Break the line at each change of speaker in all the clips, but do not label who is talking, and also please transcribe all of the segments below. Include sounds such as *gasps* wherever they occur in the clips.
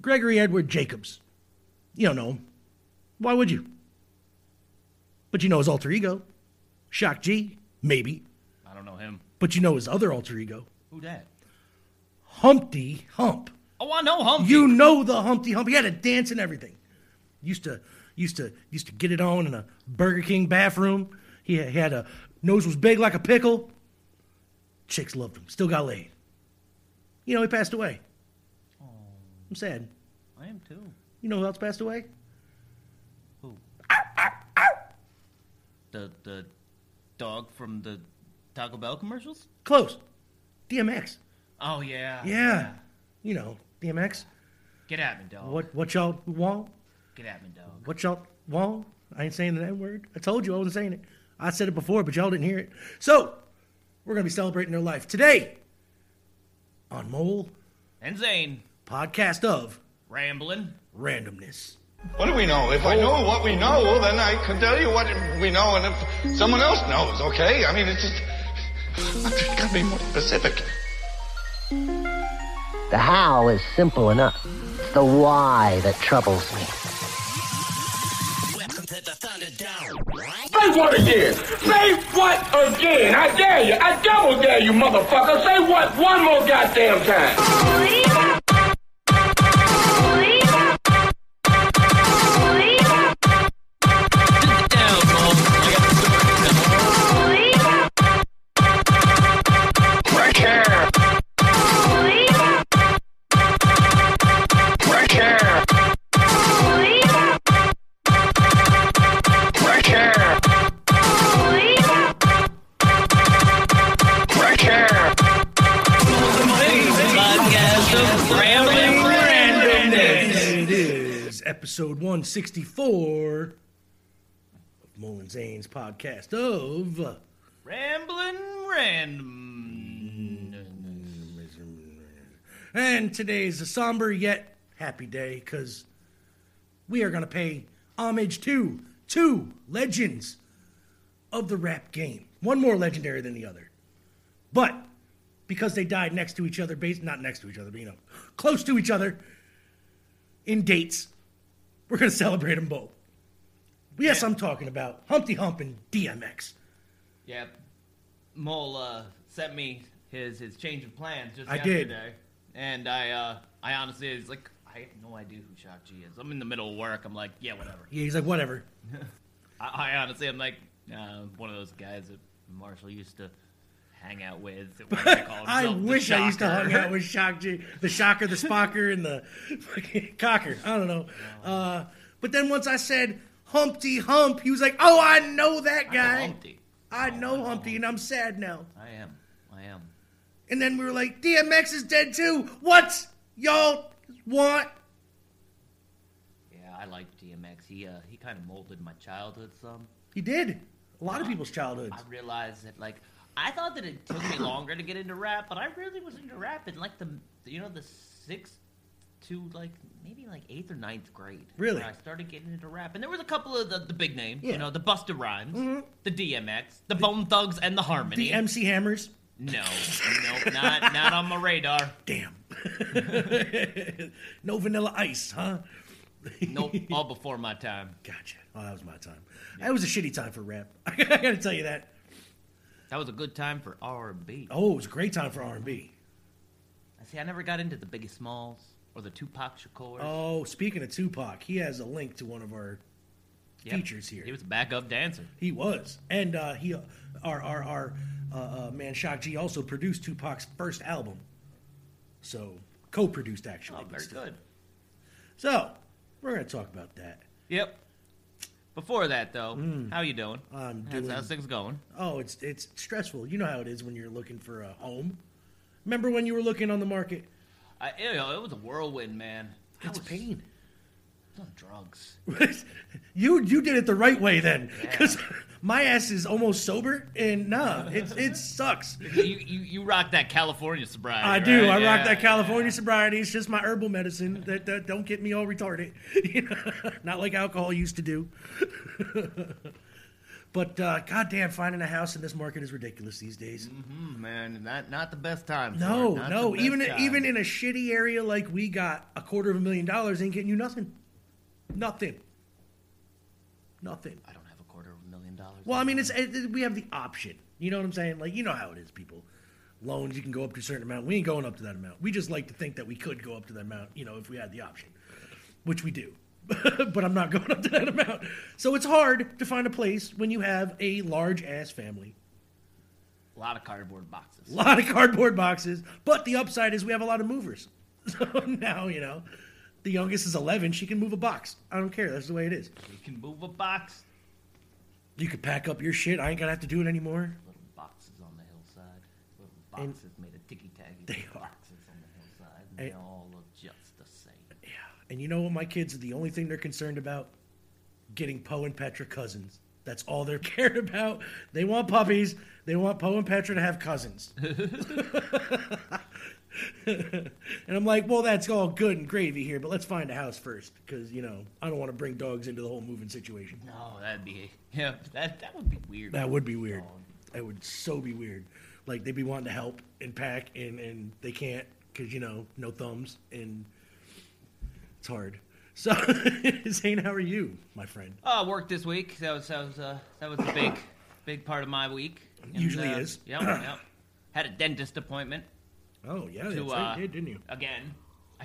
Gregory Edward Jacobs. You don't know him. Why would you? But you know his alter ego, Shock G, maybe.
I don't know him.
But you know his other alter ego,
Who that?
Humpty Hump.
Oh, I know Humpty.
You know the Humpty Hump. He had a dance and everything. Used to used to used to get it on in a Burger King bathroom. He had, he had a nose was big like a pickle. Chicks loved him. Still got laid. You know he passed away. I'm sad.
I am too.
You know who else passed away?
Who? The the dog from the Taco Bell commercials?
Close. DMX.
Oh yeah.
Yeah. You know DMX.
Get at me, dog.
What what y'all want?
Get at me, dog.
What y'all want? I ain't saying the N word. I told you I wasn't saying it. I said it before, but y'all didn't hear it. So, we're going to be celebrating their life today on Mole
And Zane
Podcast of
rambling.
Randomness.
What do we know? If I know what we know, then I can tell you what we know, and if someone else knows, okay? I mean, it's just. *laughs* I've just got to be more specific.
The how is simple enough. It's the why that troubles me.
Say what again? Say what again? I dare you. I double dare you, motherfucker. Say what one more goddamn time.
Episode 164 of Mullen Zane's podcast of
uh, Ramblin' random.
And today is a somber yet happy day because we are going to pay homage to two legends of the rap game. One more legendary than the other. But because they died next to each other, based not next to each other, but you know, close to each other in dates, we're going to celebrate them both. Yes, I'm talking about Humpty Hump and DMX.
Yep. Mole uh, sent me his his change of plans just
I did.
and I uh, I honestly was like I have no idea who Shock G is. I'm in the middle of work. I'm like, yeah, whatever.
Yeah, he's like, whatever. *laughs*
I, I honestly, I'm like uh, one of those guys that Marshall used to hang out with. *laughs* what do they call
I wish I used to hang out with Shock G, the Shocker, the Spocker, and the Cocker. I don't know. Uh, but then once I said Humpty Hump, he was like, "Oh, I know that
I know
guy.
Humpty.
I know Humpty, and I'm sad now."
I am. I am.
And then we were like, "DMX is dead too. What y'all want?"
Yeah, I like DMX. He uh, he kind of molded my childhood some.
He did. A lot of people's childhoods.
I realized that like I thought that it took me longer to get into rap, but I really was into rap in like the you know the sixth to like maybe like eighth or ninth grade.
Really?
where I started getting into rap, and there was a couple of the, the big names.
Yeah.
You know, the Busta Rhymes, mm-hmm. the DMX, the Bone Thugs, and the Harmony.
The MC Hammers.
no, no, not not on my radar.
Damn. *laughs* no vanilla ice, huh?
Nope, *laughs* all before my time.
Gotcha. Oh, that was my time. That was a shitty time for rap. *laughs* I gotta tell you that.
That was a good time for R and B.
Oh, it was a great time for R and B.
I See, I never got into the Biggie Smalls or the Tupac Shakur.
Oh, speaking of Tupac, he has a link to one of our
Yep.
features here.
He was a backup dancer.
He was, and uh, he, uh, our our our uh, uh, man Shock G also produced Tupac's first album, so co-produced actually.
Oh, very good.
So we're gonna talk about that.
Yep. Before that, though, mm. how you doing?
I'm
how's,
doing-
how's things going?
Oh, it's it's stressful. You know how it is when you're looking for a home. Remember when you were looking on the market?
I, know, it was a whirlwind, man. I
It's
was
pain.
on drugs. *laughs*
you you did it the right way then, because my ass is almost sober, and nah, it it sucks. *laughs*
you, you you rock that California sobriety.
I do.
right?
I rock that California sobriety. It's just my herbal medicine that, that don't get me all retarded. *laughs* Not like alcohol used to do. *laughs* But uh, goddamn, finding a house in this market is ridiculous these days.
Mm, man, not not the best time.
No, no. Even
time.
even in a shitty area like we got, a quarter of a million dollars ain't getting you nothing. Nothing. Nothing.
I don't have a quarter of a million dollars.
Well, I mean, it's it, we have the option. You know what I'm saying? Like, you know how it is, people. Loans, you can go up to a certain amount. We ain't going up to that amount. We just like to think that we could go up to that amount, you know, if we had the option, which we do. *laughs* but I'm not going up to that amount. So it's hard to find a place when you have a large ass family,
a lot of cardboard boxes.
a lot of cardboard boxes. But the upside is we have a lot of movers. *laughs* So now, you know, the youngest is 11. She can move a box. I don't care. That's the way it is.
We can move a box.
You could pack up your shit. I ain't gonna have to do it anymore.
Little boxes on the hillside. Little
And-
boxes made of ticky tacky.
They are.
boxes on the hillside. And they all look just the same.
Yeah. And you know what? My kids are the only thing they're concerned about? Getting Poe and Petra cousins. That's all they're *laughs* cared about. They want puppies. They want Poe and Petra to have cousins. *laughs* *laughs* *laughs* and I'm like, well, that's all good and gravy here, but let's find a house first, because you know I don't want to bring dogs into the whole moving situation.
No, that'd be yeah. That that would be weird.
That would be weird. That would so be weird. Like they'd be wanting to help and pack, and and they can't because you know no thumbs, and it's hard. *laughs* So, Zane, how are you, my friend?
Uh, work this week. That was that was uh, that was a big big part of my week. And,
Usually
uh,
is.
Yeah, yep. Had a dentist appointment.
Oh yeah,
To,
that's
uh,
right, you did, didn't you?
Again, I,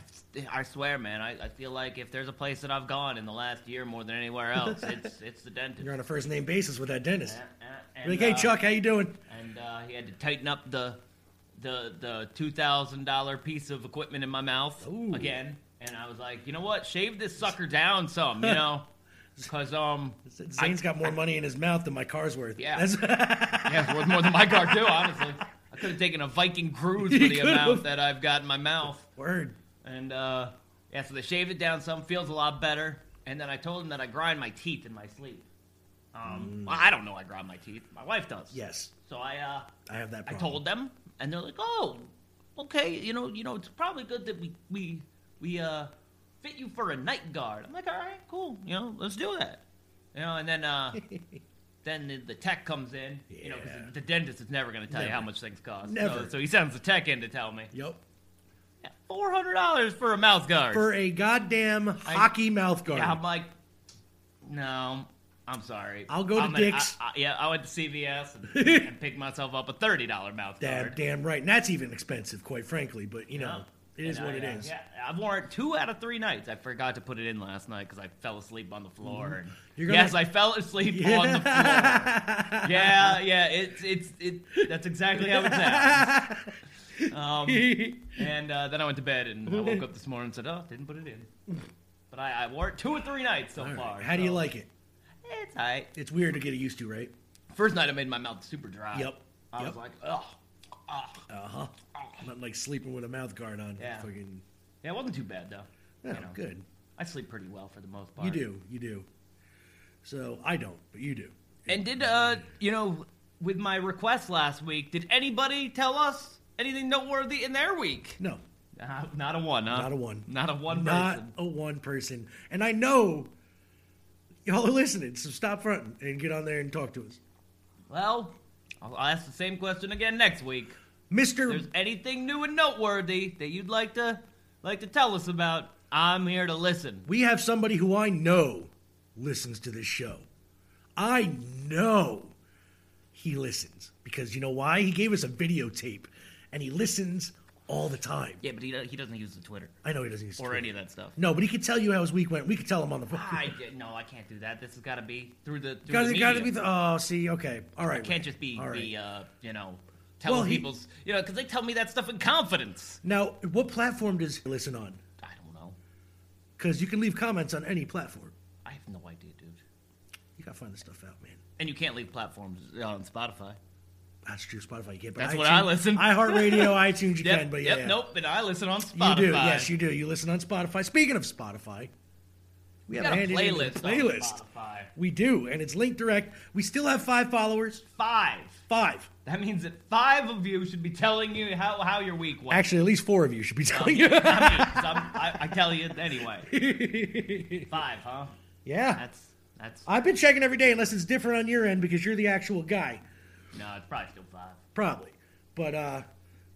I swear, man. I, I feel like if there's a place that I've gone in the last year more than anywhere *laughs* else, it's it's the dentist.
You're on a first name basis with that dentist.
Uh,
You're like, hey
uh,
Chuck, how you doing?
and uh, he had to tighten up the the the two thousand dollar piece of equipment in my mouth
Ooh.
again. And I was like, you know what? Shave this sucker down some, you know, *laughs* because um,
Zane's got more money in his mouth than my car's worth.
Yeah.
That's- *laughs*
yeah, it's worth more than my car too. Honestly, I could have taken a Viking cruise *laughs* for the amount *laughs* that I've got in my mouth.
Word.
And uh, yeah, so they shaved it down some, feels a lot better. And then I told them that I grind my teeth in my sleep. Um, well, I don't know I grind my teeth. My wife does.
Yes,
So I uh,
I have that.
I
Problem.
told them, and they're like, "Oh, okay. You know, you know, it's probably good that we we we uh fit you for a night guard." I'm like, "All right, cool. You know, let's do that." You know, and then uh, *laughs* then the, the tech comes in. You know, 'cause
Yeah.
the dentist is never going to tell you
Never.
how much things cost.
Never.
So, so he sends the tech in to tell me.
Yep.
Four hundred dollars for a mouth guard.
For a goddamn hockey mouth guard.
yeah, I'm like, no. I'm sorry.
I'll go to
I'm gonna-
Dick's.
I- I- yeah, I went to CVS and, *laughs* and picked myself up a thirty dollar mouth
damn,
guard.
damn right. And that's even expensive, quite frankly. But you know, it is
And
what
I,
it
uh,
is.
Yeah, I've worn it two out of three nights. I forgot to put it in last night because I fell asleep on the floor.
Mm-hmm. You're gonna-
yes, I fell asleep on the floor. *laughs* yeah, yeah, it's it's it. That's exactly how it sounds. *laughs* Um, and uh, then I went to bed and I woke up this morning and said, "Oh, didn't put it in." But I, I wore it two or three nights so
right.
far.
How do you like it?
It's alright.
It's weird to get used to, right?
First night I made my mouth super dry.
Yep.
I
Yep.
was like, "Ugh."
Uh huh. Not like sleeping with a mouth guard on.
Yeah.
Fucking.
Yeah, it wasn't too bad though.
Yeah,
You know,
good.
I sleep pretty well for the most part.
You do. You do. So I don't, but you do.
And did uh you know with my request last week, did anybody tell us anything noteworthy in their week?
No,
Uh, not a one, huh?
not a one.
Not a one
Not
person.
a one person. And I know y'all are listening, so stop fronting and get on there and talk to us.
Well, I'll ask the same question again next week.
Mr.
There's anything new and noteworthy that you'd like to like to tell us about, I'm here to listen.
we have somebody who I know listens to this show. I know he listens because you know why? He gave us a videotape and he listens all the time.
Yeah, but he, he doesn't use the Twitter
I know he doesn't use
or
Twitter.
any of that stuff.
No, but he could tell you how his week went. We could tell him on the phone.
I no, I can't do that. This has got to be through the through
Gotta,
the
gotta be. The, oh, see, okay, all right.
It can't
Ray.
just be
All right.
the uh, you know telling
Well, he-
people's you know because they tell me that stuff in confidence.
Now, what platform does he listen on?
I don't know.
Because you can leave comments on any platform.
I have no idea, dude.
You gotta find the stuff out, man.
And you can't leave platforms uh, on Spotify.
That's true. Spotify, you can't. But
That's
iTunes,
what I listen.
iHeartRadio, *laughs* iTunes, you
Yep,
can. But
yep,
yeah,
nope. But I listen on Spotify.
you do. Yes, you do. You listen on Spotify. Speaking of Spotify, we
We
have
a playlist.
playlist.
On Spotify.
We do, and it's linked direct. We still have five followers.
Five.
Five.
That means that five of you should be telling you how, how your week went.
Actually, at least four of you should be telling you.
Not me, *laughs* 'cause I'm- I, I tell you anyway. *laughs* Five, huh?
yeah.
That's That's
I've been checking every day unless it's different on your end because you're the actual guy.
no, it's probably still five.
Probably. But uh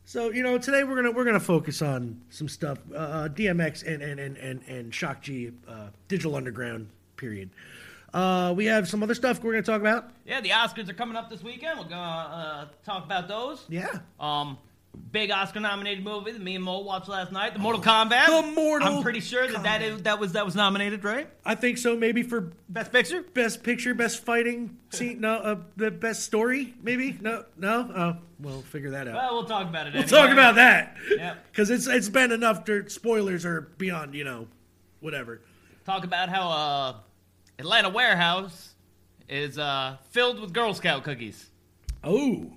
so you know today we're gonna we're gonna focus on some stuff uh, DMX and and and and, and Shock G uh, Digital Underground period. Uh, we have some other stuff we're gonna talk about.
Yeah, the Oscars are coming up this weekend. We're gonna uh, talk about those.
Yeah.
Um, big Oscar-nominated movie that me and Mo watched last night, The Mortal Kombat.
The Mortal
I'm pretty sure that that, is, that was that was nominated, right?
I think so. Maybe for
Best Picture.
best picture, best fighting scene. No, uh, the best story. Maybe no, no. Oh, we'll figure that out.
Well, we'll talk about it.
We'll
anyway.
talk about that.
Yep.
Because it's it's been enough. To, spoilers are beyond you know, whatever.
Talk about how uh, Atlanta warehouse is uh, filled with Girl Scout cookies.
Oh.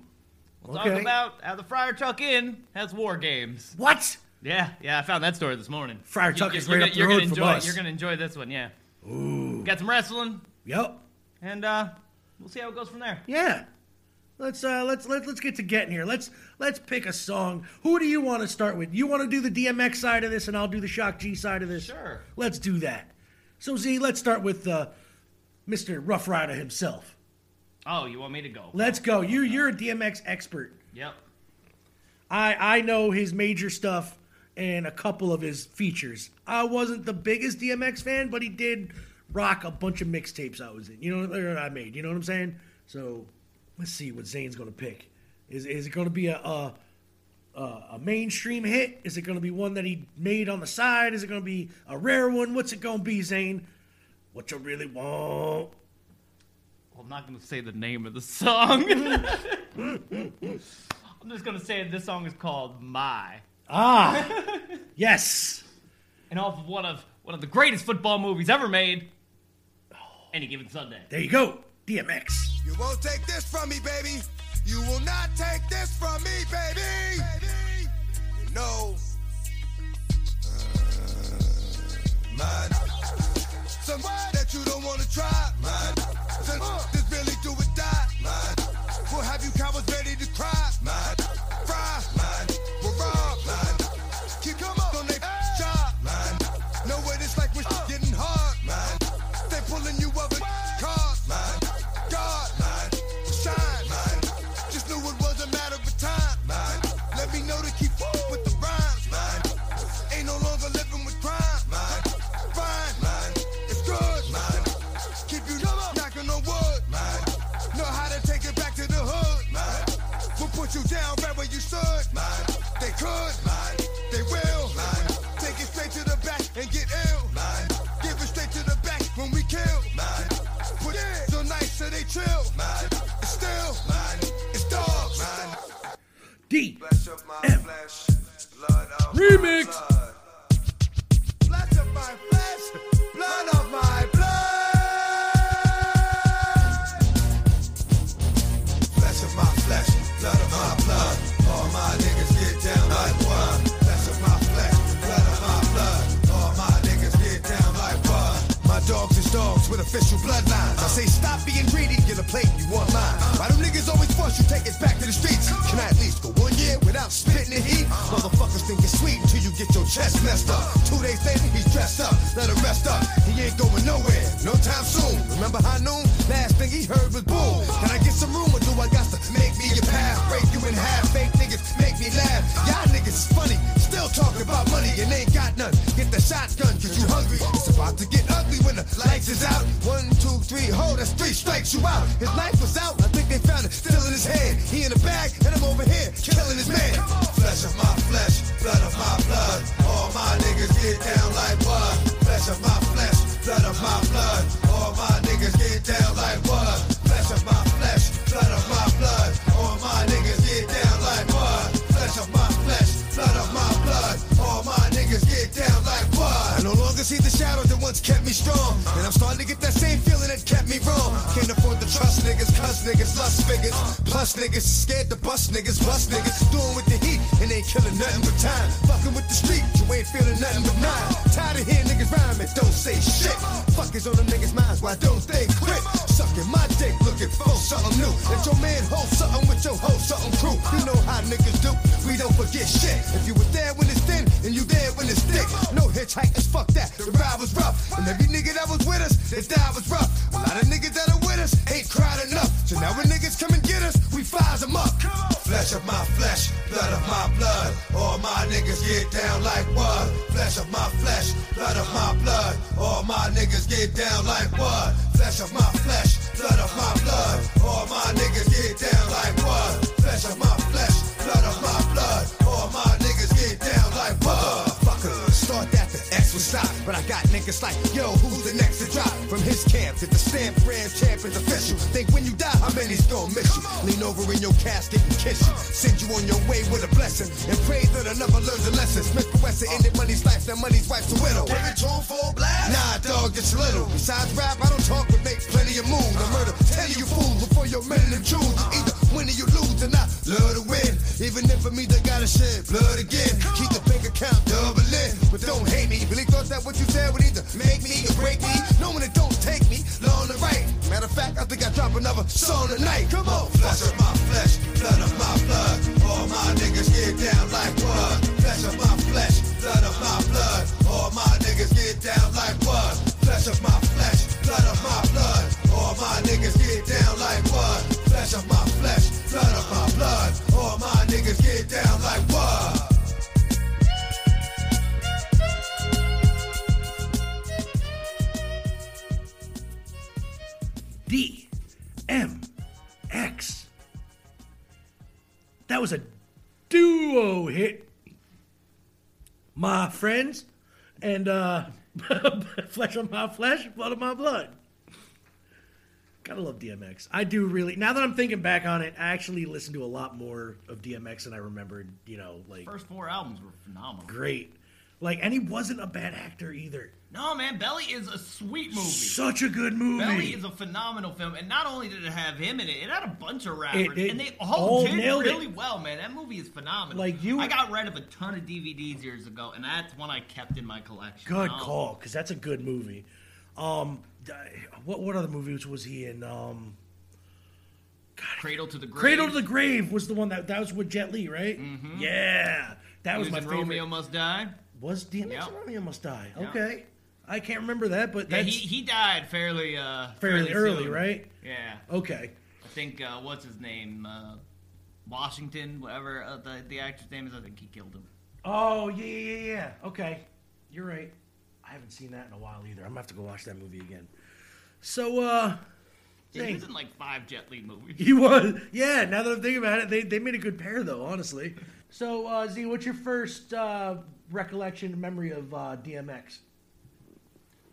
We'll
Okay.
talk about how the Fryer Truck Inn has war games.
What?
Yeah, yeah, I found that story this morning.
Fryer
You-
Truck
you-
is right
gonna-
up the
you're
road
gonna
from
enjoy,
us.
You're gonna enjoy this one, yeah. Ooh. Got some wrestling,
Yep.
and uh, we'll see how it goes from there.
Yeah. Let's uh let's let, let's get to getting here. Let's let's pick a song. Who do you want to start with? You want to do the DMX side of this and I'll do the Shock G side of this?
Sure.
Let's do that. So Z, let's start with uh Mr. Rough Rider himself.
Oh, you want me to go?
Let's go. You you're a DMX expert.
Yep.
I I know his major stuff and a couple of his features. I wasn't the biggest DMX fan, but he did rock a bunch of mixtapes I was in. You know, or I made. You know what I'm saying? So let's see what Zane's gonna pick. Is is it gonna be a a, a, a mainstream hit? Is it gonna be one that he made on the side? Is it gonna be a rare one? What's it gonna be, Zane? What you really want?
Well, I'm not going to say the name of the song. *laughs* I'm just going to say this song is called My.
Ah, *laughs* yes.
And off of one of one of the greatest football movies ever made, Any Given Sunday.
There you go, DMX.
You won't take this from me, baby. You will not take this from me, baby. baby. You know. Uh, man. Some that you don't wanna try, man. Some this really do or die, man. We'll have you cowards ready to cry,
Remix.
blood. Of my flesh, blood of my blood. Flesh of my flesh, blood of my blood. All my niggas get down like one. Flesh of my flesh, blood of my blood. All my niggas get down like one. My dogs is dogs with official bloodlines. I say stop being greedy, get a plate, you want mine. Why them niggas always force you take it back to the streets? Can I at least go one year without spitting the heat? Chest messed up. Two days later, he's dressed up, let him rest up. He ain't going nowhere, no time soon. Remember high noon? Last thing he heard was boom. Can I get some room or do I got to make me a path? Break you in half, fake niggas make me laugh. Y'all niggas is funny, still talking about money and ain't got none. Get the shotgun cause you hungry. It's about to get ugly when the lights is out. One, two, three, hold that's three strikes you out. His knife was out, I think they found it still in his hand. He in the bag and I'm over here of my blood. All my niggas get down like what? Flesh of my flesh, blood of my blood. All my niggas get down like what? Flesh of my flesh, blood of my blood. All my niggas get down like what? I no longer see the shadows that once kept me strong. And I'm starting to get that same feeling that kept me wrong. Can't afford to trust niggas, cuss niggas, lust figures. Plus niggas, scared to bust niggas, bust niggas. Doing with the heat and ain't killing nothing but time. Fucking with the street, feeling nothing but mine. Tired of hearing niggas rhyming, don't say shit. Fuckers on them niggas' minds, why don't they quit? Sucking my dick, looking for something new. If your man hold something with your hoe, something crew. You know how niggas do, we don't forget shit. If you was there when it's thin, and you there when it's thick. No hitchhikers, fuck that, the ride was rough. And every nigga that was with us, they died was rough. A lot of niggas that are with us ain't cried enough. So now when niggas come and get us, we fires them up. Flesh of my flesh, blood of my blood. All my niggas get down like what? Flesh of my flesh, blood of my blood. All my niggas get down like what? Flesh of my flesh, blood of my blood. All my niggas get down like what? Flesh of my flesh, blood of my blood. All my niggas get down like what? Fuckers, start that X was stop. But I got niggas like, yo, who's the next to drop? From his camp to the stamp brand champ is official. Think when you die, how many's gonna miss you? Lean over in your casket and kiss you. Send you on your way with a blessing. And pray that another learns a lesson. Smith Wesson ended money's life, now money's wife's a widow. Give it to him full blast? Nah, dog, it's little. Besides rap, I don't talk, but make plenty of moves. I murder, tell you fools before your men and choose. You either win or you lose, and I love to win. Even if for me, they gotta shed blood again. Keep the bank account doubling, but don't hate me. Really thought that what you said would either make me or break me. Knowing it don't take me long to write. Matter of fact, I think I drop another song tonight. Come on, flesh of my flesh, blood of my blood. All my niggas get down like what? Flesh of my flesh, blood of my blood. All my niggas get down like what? Flesh of my flesh, blood of my blood. All my niggas get down like what? Flesh of my flesh, blood of my blood. All my niggas get down
DMX. That was a duo hit. My friends and uh *laughs* flesh of my flesh, blood of my blood. Gotta love DMX. I do really. Now that I'm thinking back on it, I actually listened to a lot more of DMX than I remembered. You know, like
First four albums were phenomenal.
great. Like, and he wasn't a bad actor either.
No, man, Belly is a sweet movie.
Such a good movie.
Belly is a phenomenal film, and not only did it have him in it, it had a bunch of rappers,
It- it
and they
all
all, did
nailed it.
really well, man. That movie is phenomenal.
Like, you-
I got rid of a ton of DVDs years ago, and that's one I kept in my collection.
Good
Um,
call, because that's a good movie. Um, what what other movies was he in? Um,
Cradle to the Grave.
Cradle to the Grave was the one that that was with Jet Li, right? Mm-hmm. Yeah, that
He
was,
was
my
in
favorite.
Romeo Must Die.
Was DMX
Yep.
in Romeo Must Die?
Yep.
Okay, I can't remember that, but
Yeah, he, he died fairly uh,
fairly early,
soon.
right?
Yeah,
Okay.
I think uh, what's his name, uh, Washington, whatever uh, the the actor's name is. I think he killed him.
Oh yeah, yeah, yeah, yeah. Okay, you're right. I haven't seen that in a while either. I'm gonna have to go watch that movie again. So, uh,
Yeah, he was in like five Jet Li movies.
He was. Yeah, now that I'm thinking about it, they, they made a good pair, though, honestly. So, uh, Z, what's your first uh, recollection, memory of uh, DMX?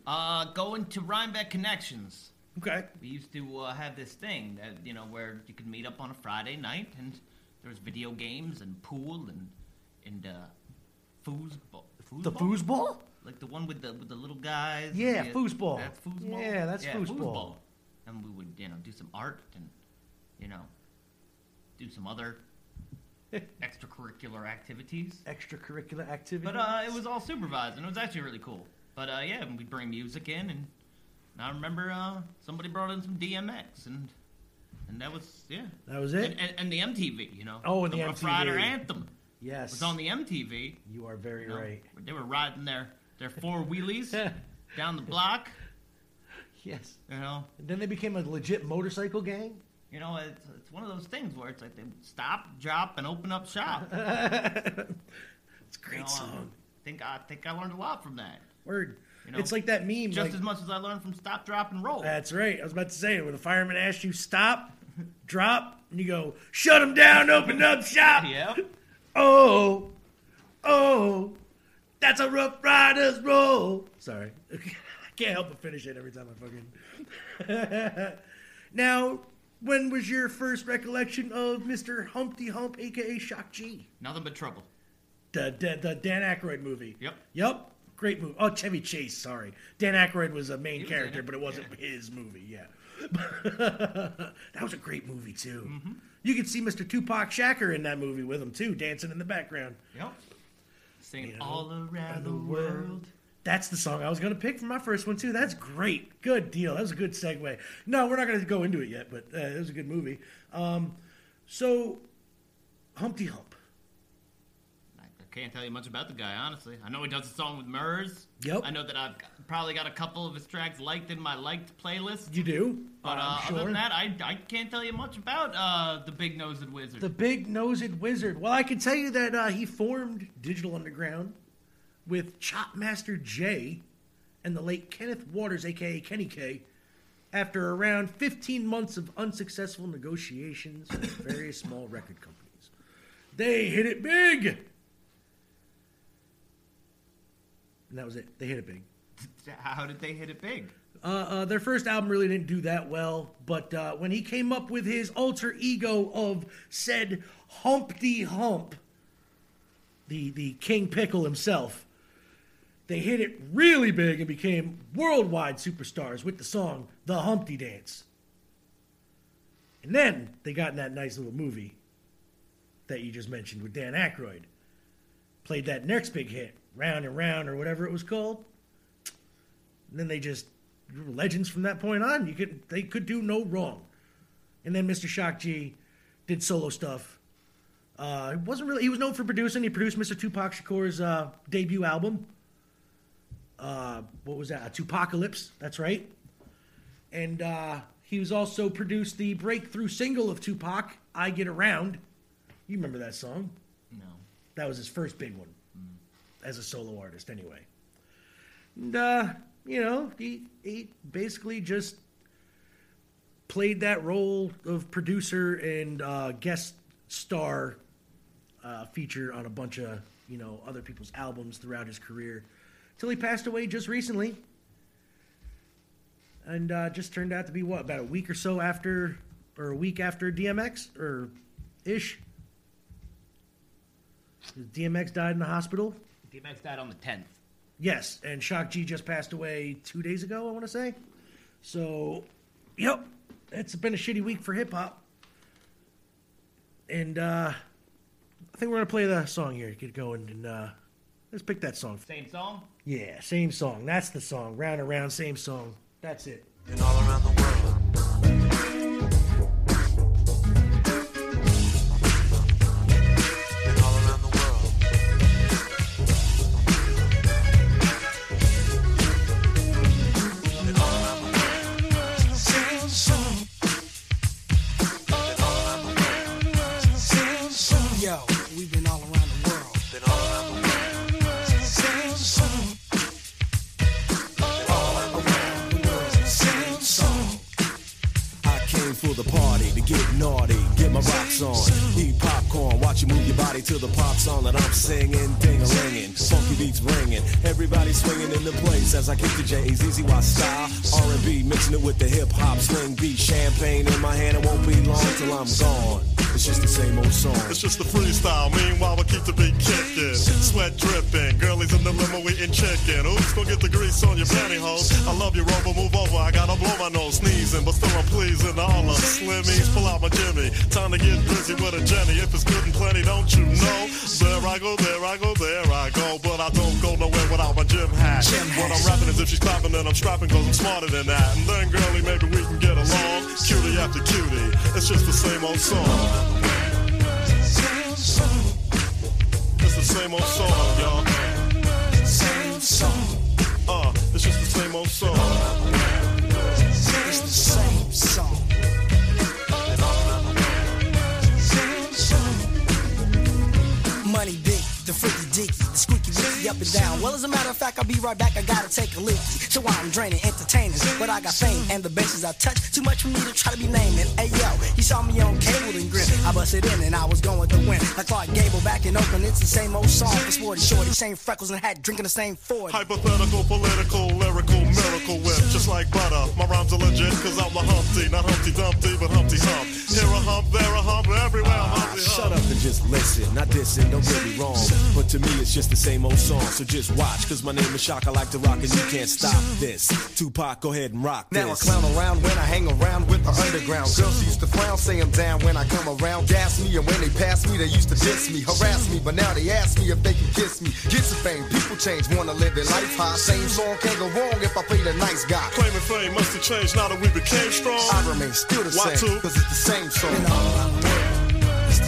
Uh, going to Rhinebeck Connections.
Okay.
We used to uh, have this thing that you know where you could meet up on a Friday night, and there was video games and pool and and uh, foosball.
The foosball?
like the one with the with the little guys.
Yeah, foosball.
That's foosball.
Yeah, that's foosball.
And we would you know do some art and you know do some other *laughs* extracurricular activities.
Extracurricular activities.
But uh, it was all supervised, and it was actually really cool. But uh, yeah, we'd bring music in, and, I remember uh, somebody brought in some DMX, and and that was yeah.
That was it?
And, and, and the MTV, you know.
Oh, and the
Rough Rider
MTV.
anthem
yes.
was on the MTV.
You are very
you know,
right.
They were riding their their four wheelies *laughs* down the block.
Yes.
You know,
And then they became a legit motorcycle gang.
You know, it's, it's one of those things where it's like they stop, drop, and open up shop. *laughs*
It's a
You
great
know,
song.
um, think I think I learned a lot from that.
Word.
you know,
it's like that meme.
Just
like-
as much as I learned from stop, drop, and roll.
That's right. I was about to say, when the fireman asks you stop, drop, and you go, shut him down, open up shop. *laughs*
Yep.
Oh, oh, that's a Rough Riders roll. Sorry. *laughs* I can't help but finish it every time I fucking. now, when was your first recollection of Mr. Humpty Hump, aka Shock G?
Nothing but trouble.
The, the, the Dan Aykroyd movie.
Yep.
Yep. Great movie. Oh, Chevy Chase, sorry. Dan Aykroyd was a main
was
character,
it,
but it wasn't
yeah.
his movie, yeah. *laughs* that was a great movie, too. Mm-hmm. You could see Mr. Tupac Shakur in that movie with him, too, dancing in the background.
Yep. Singing
You know,
all around the world.
That's the song I was going to pick for my first one, too. That's great. Good deal. That was a good segue. No, we're not going to go into it yet, but uh, it was a good movie. Um, so, Humpty Hump.
I can't tell you much about the guy, honestly. I know he does a song with Murs.
Yep.
I know that I've probably got a couple of his tracks liked in my liked playlist.
You do?
But uh,
I'm
other than that, I, I can't tell you much about uh, the big nosed wizard.
The big nosed wizard. Well, I can tell you that uh, he formed Digital Underground with Chopmaster J and the late Kenneth Waters, aka Kenny K, after around 15 months of unsuccessful negotiations with *laughs* various small record companies. They hit it big! And that was it. They hit it big. *laughs*
How did they hit it big?
Uh, uh, their first album really didn't do that well, but uh, when he came up with his alter ego of said Humpty Hump, the the King Pickle himself, they hit it really big and became worldwide superstars with the song "The Humpty Dance." And then they got in that nice little movie that you just mentioned with Dan Aykroyd. Played that next big hit, "Round and Round" or whatever it was called. And then they just were legends from that point on. You could they could do no wrong. And then Mr. Shock G did solo stuff. Uh, it wasn't really he was known for producing. He produced Mr. Tupac Shakur's uh, debut album. Uh, what was that? A Tupacalypse. That's right. And uh, he was also produced the breakthrough single of Tupac, "I Get Around." You remember that song?
No.
That was his first big one as a solo artist, anyway. And, uh, you know, he, he basically just played that role of producer and uh, guest star uh, feature on a bunch of, you know, other people's albums throughout his career till he passed away just recently. And uh, just turned out to be what, about a week or so after, or a week after DMX, or ish? DMX died in the hospital.
DMX died on the 10th.
Yes, and Shock G just passed away two days ago, I want to say. So, yep, it's been a shitty week for hip hop. And uh, I think we're going to play the song here, get going, and uh, let's pick that song.
Same song?
Yeah, same song. That's the song. Round and round, same song. That's it.
But still I'm pleasing. All the slimmies, pull out my Jimmy. Time to get busy with a Jenny. If it's good and plenty, don't you know? There I go, there I go, there I go. But I don't go nowhere without my gym hat. What I'm rapping is if she's clapping, then I'm strapping, cause I'm smarter than that. And then, girlie, maybe we can get along. Cutie after cutie. It's just the same old song.
I got fame and the benches I touch. Too much for me to try to be naming. Hey yo, he saw me on cable and grit. I busted in and I was going to win. Like Clark Gable back in Oakland, it's the same old song for sporty shorty, same freckles and hat, drinking the same 40.
Hypothetical, political, lyrical, miracle whip. Just like butter. My rhymes are legit, cause I'm a Humpty. Not Humpty Dumpty, but Humpty Hump. Here a hump, there a hump, everywhere I'm ah,
Shut up and just listen. Not dissing, don't get me wrong. But to me, it's just the same old song. So just watch, cause my name is Shock. I like to rock and you can't stop this. Tupac, go ahead and rock this.
Now I clown around when I hang around with the underground. Girls used to frown, say I'm down when I come around. Gas me, and when they pass me, they used to diss me, harass me. But now they ask me if they can kiss me. Get some fame, people change, wanna live their life high. Same song can't go wrong if I play the nice guy.
Claiming fame must have changed now that we became strong.
I remain still the
Why
same,
two?
cause it's the same song.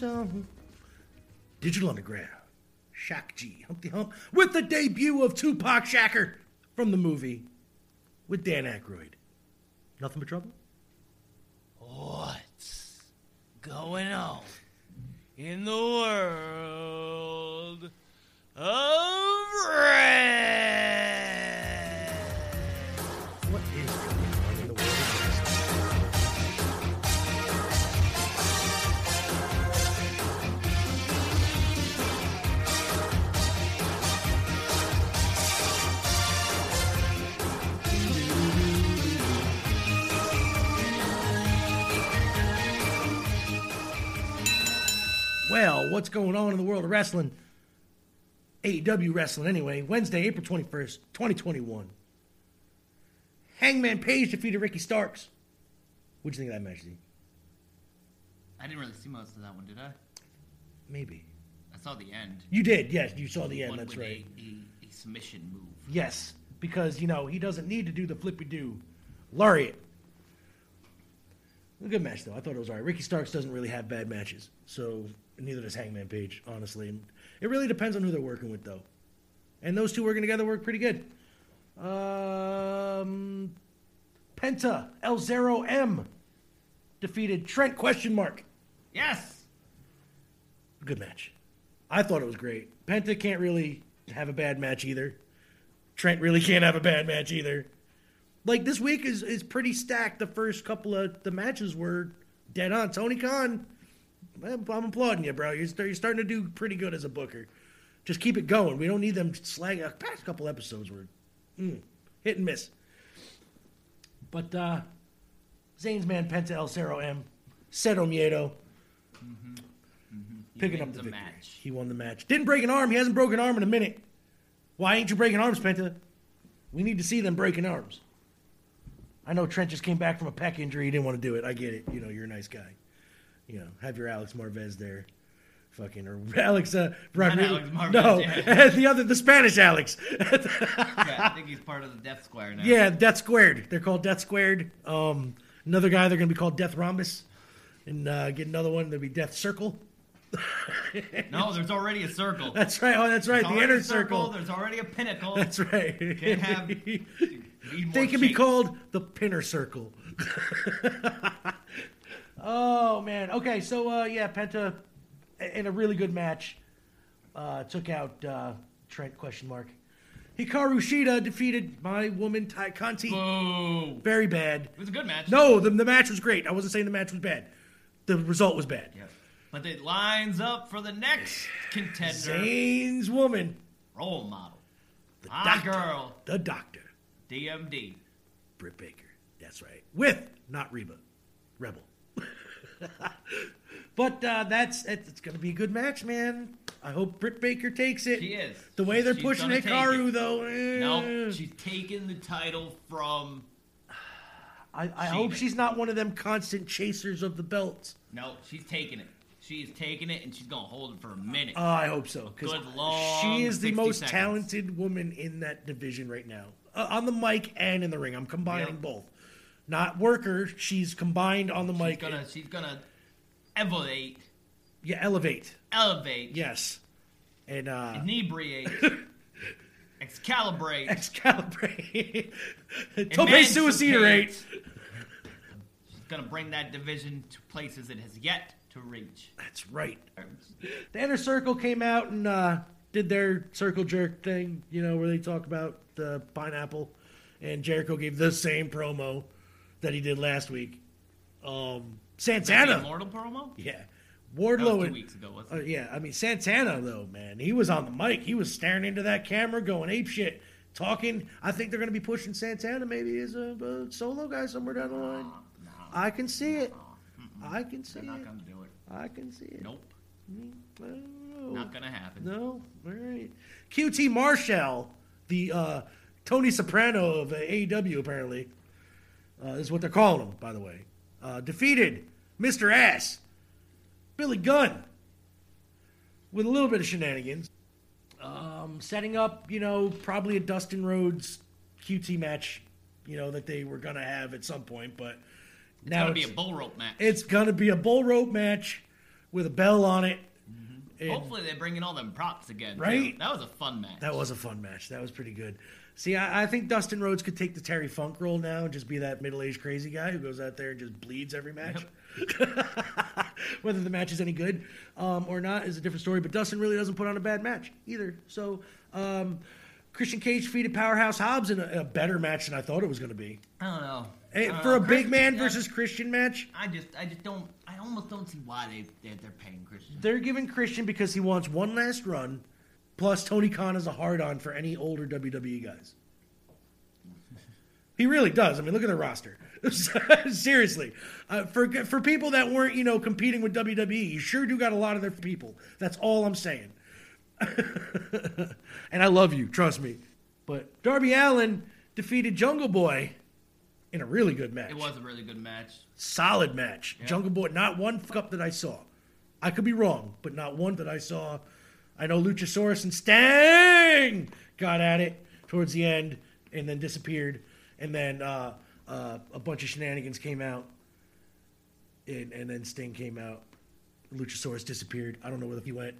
Hmm. Digital Underground. Shock G, Humpty Hump, with the debut of Tupac Shakur from the movie with Dan Aykroyd. Nothing but trouble?
What's going on in the world of red?
Well, what's going on in the world of wrestling? AEW wrestling, anyway. Wednesday, April 21st, 2021. Hangman Page defeated Ricky Starks. What'd you think of that match, Z?
I didn't really see most of that one, did I?
Maybe.
I saw the end.
You did, yes. You saw the end, that's right.
A, a, a submission move.
Yes, because, you know, he doesn't need to do the flippy do. Lariat. A good match, though. I thought it was all right. Ricky Starks doesn't really have bad matches, so neither does Hangman Page, honestly. It really depends on who they're working with, though. And those two working together work pretty good. Um, Penta El Zero M defeated Trent question mark.
Yes!
Good match. I thought it was great. Penta can't really have a bad match either. Trent really can't have a bad match either. Like this week is is pretty stacked. The first couple of the matches were dead on. Tony Khan, I'm I'm applauding you, bro. You're, you're starting to do pretty good as a booker. Just keep it going. We don't need them slag. The past couple episodes were mm, hit and miss. But uh Zane's man Penta El Zero M, Cero Miedo, picking up the
the
victory.
match.
He won the match. Didn't break an arm. He hasn't broken an arm in a minute. Why ain't you breaking arms, Penta? We need to see them breaking arms. I know Trent just came back from a pec injury. He didn't want to do it. I get it. You know, you're a nice guy. You know, have your Alex Marvez there. Fucking or *laughs* Alex uh Rodriguez.
Alex Marvez,
no,
yeah. *laughs*
the other the Spanish Alex. *laughs*
yeah, I think he's part of the Death Square now.
Yeah, Death Squared. They're called Death Squared. Um, another guy they're gonna be called Death Rhombus, and uh, get another one. There'll be Death Circle.
No, there's already a circle.
That's right. Oh, that's right.
There's
The inner
circle.
circle.
There's already a pinnacle.
That's right.
Can't have.
they can be called the Pinner Circle. Oh man. Okay, so uh, yeah, Penta in a really good match uh, took out uh, Trent question mark. Hikaru Shida defeated my woman Tay Conti.
Boo.
Very bad.
It was a good match.
No, the, the match was great. I wasn't saying the match was bad. The result was bad.
Yeah. But it lines up for the next contender.
Zane's woman,
Role model.
the
My
doctor,
girl.
the doctor,
DMD.
Britt Baker. That's right. With not Reba, Rebel. *laughs* but uh, that's it's, it's going to be a good match, man. I hope Britt Baker takes it.
She is.
The way they're
She's
pushing Hikaru, though. eh.
No, she's taking the title from.
I, I hope she's not one of them constant chasers of the belts.
No, she's taking it. She's taking it and she's gonna hold it for a minute.
Oh, I hope so. Because
Good long
she is the most
seconds.
talented woman in that division right now. Uh, on the mic and in the ring. I'm combining
Yep.
both. Not worker. She's combined on the
she's
mic.
gonna she's gonna elevate,
yeah, elevate.
elevate,
Yes. And uh
inebriate, *laughs* excalibrate,
Excalibrate. *laughs* Tope. Suicidate.
She's gonna bring that division to places it has yet to reach.
That's right. The inner circle came out and uh did their circle jerk thing, you know, where they talk about the pineapple. And Jericho gave the same promo that he did last week. Um Santana.
Immortal promo.
Yeah. Wardlow
two
and
weeks ago, wasn't
Uh, yeah, I mean Santana though, man, he was on the mic. He was staring into that camera, going ape shit, talking. I think they're going to be pushing Santana maybe as a, a solo guy somewhere down the line. I can see it. I can see
They're not
it.
gonna do it.
I can see it.
Nope,
know.
not gonna happen.
No, all right. QT Marshall, the uh, Tony Soprano of AEW, apparently, uh, is what they're calling him, by the way, uh, defeated Mr. Ass, Billy Gunn, with a little bit of shenanigans, um, setting up, you know, probably a Dustin Rhodes QT match, you know, that they were going to have at some point, but
It's
now
gonna be a bull rope match.
it's gonna be a bull rope match with a bell on it. And
Hopefully they bring in all them props again. too.
Right?
That was a fun match.
that was a fun match. That was pretty good. See, I, I think Dustin Rhodes could take the Terry Funk role now and just be that middle-aged crazy guy who goes out there and just bleeds every match. *laughs* Whether the match is any good um, or not is a different story. But Dustin really doesn't put on a bad match either. So um, Christian Cage defeated Powerhouse Hobbs in a, a better match than I thought it was going to be.
I don't know.
Hey, for a
Chris-
big man versus Christian match,
I just, I just don't. I almost don't see why they they're, they're paying Christian.
they're giving Christian because he wants one last run. Plus, Tony Khan is a hard on for any older WWE guys. He really does. I mean, look at the roster. *laughs* Seriously, uh, for for people that weren't you know competing with WWE, you sure do got a lot of their people. That's all I'm saying. *laughs* and I love you, trust me. But Darby Allin defeated Jungle Boy in a really good match
It was a really good match.
solid match. Jungle Boy, not one fuck up that I saw. I could be wrong, but not one that I saw. I know Luchasaurus and Sting got at it towards the end and then disappeared. And then uh, uh, a bunch of shenanigans came out. And, and then Sting came out. Luchasaurus disappeared. I don't know where he went.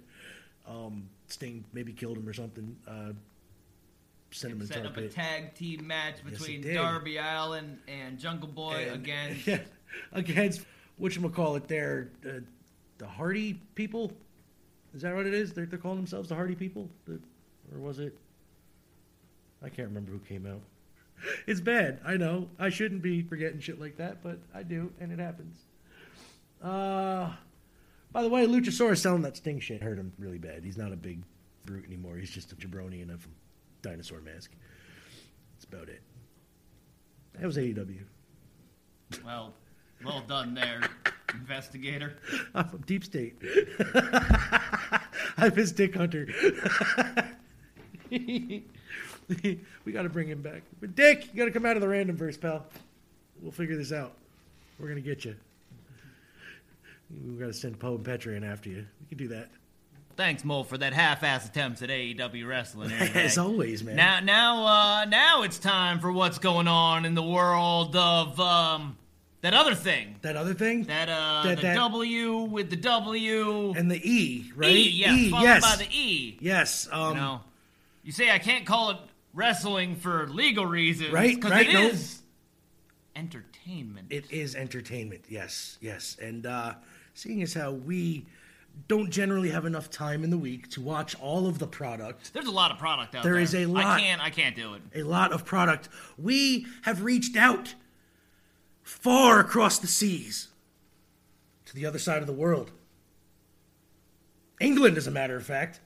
Um, Sting maybe killed him or something. Uh, sent him in the
Setting up a tag team match between
did.
Darby Allin and Jungle Boy
And-
again.
Yeah, *laughs* against whatchamacallit there, uh, the Hardy people. Is that what it is? They're, they're calling themselves the Hardy people? The, or was it? I can't remember who came out. *laughs* It's bad. I know. I shouldn't be forgetting shit like that, but I do, and it happens. Uh, by the way, Luchasaurus selling that Sting shit hurt him really bad. He's not a big brute anymore. He's just a jabroni in a dinosaur mask. That's about it. That was AEW.
Well, well done there, *laughs* investigator.
I'm from Deep State. *laughs* I'm his Dick Hunter. *laughs* we got to bring him back. But Dick, you got to come out of the random verse, pal. We'll figure this out. We're gonna get you. We got to send Poe and Petra in after you. We can do that.
Thanks, Mo, for that half-ass attempts at AEW wrestling. *laughs* here.
As always, man.
Now, now, uh, now it's time for what's going on in the world of um, that other thing.
That other thing?
That uh,
That-
the
that-
W with the W
and the E, right?
E, yes,
E,
followed
yes.
by the E.
Yes. Um,
you know, you say I can't call it wrestling for legal reasons,
Right,
Because
right,
it
no.
is entertainment.
It is entertainment, yes, yes. And uh, seeing as how we don't generally have enough time in the week to watch all of the product,
There's a lot of product out
There
there.
is a lot.
I can't. I can't do it.
a lot of product, we have reached out far across the seas to the other side of the world. England, as a matter of fact.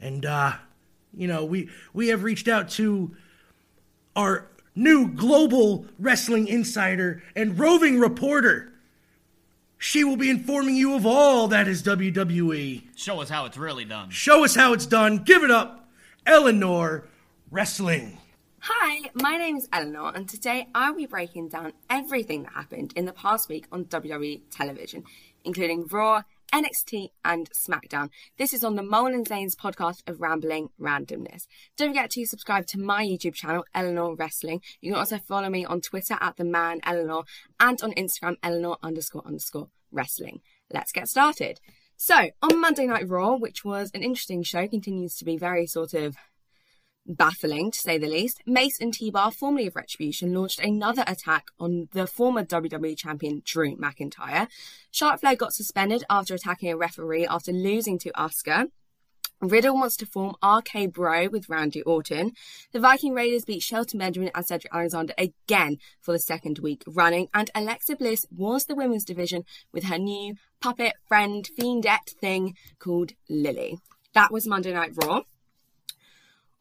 And, uh, you know, we, we have reached out to our new global wrestling insider and roving reporter. She will be informing you of all that is WWE.
Show us how it's really done.
Show us how it's done. Give it up, Eleanor Wrestling.
Hi, my name is Eleanor, and today I'll be breaking down everything that happened in the past week on WWE television, including Raw, NXT, and SmackDown. This is on the Mole and Zane's podcast of Rambling Randomness. Don't forget to subscribe to my YouTube channel, Eleanor Wrestling. You can also follow me on Twitter at the man Eleanor and on Instagram, Eleanor underscore underscore wrestling. Let's get started. So, on Monday Night Raw, which was an interesting show, continues to be very sort of baffling to say the least, Mace and T-Bar, formerly of Retribution, launched another attack on the former WWE champion Drew McIntyre. Charlotte Flair got suspended after attacking a referee after losing to Asuka. Riddle wants to form RK Bro with Randy Orton. The Viking Raiders beat Shelton Benjamin and Cedric Alexander again for the second week running. And Alexa Bliss was the women's division with her new puppet friend fiendette thing called Lily. That was Monday Night Raw.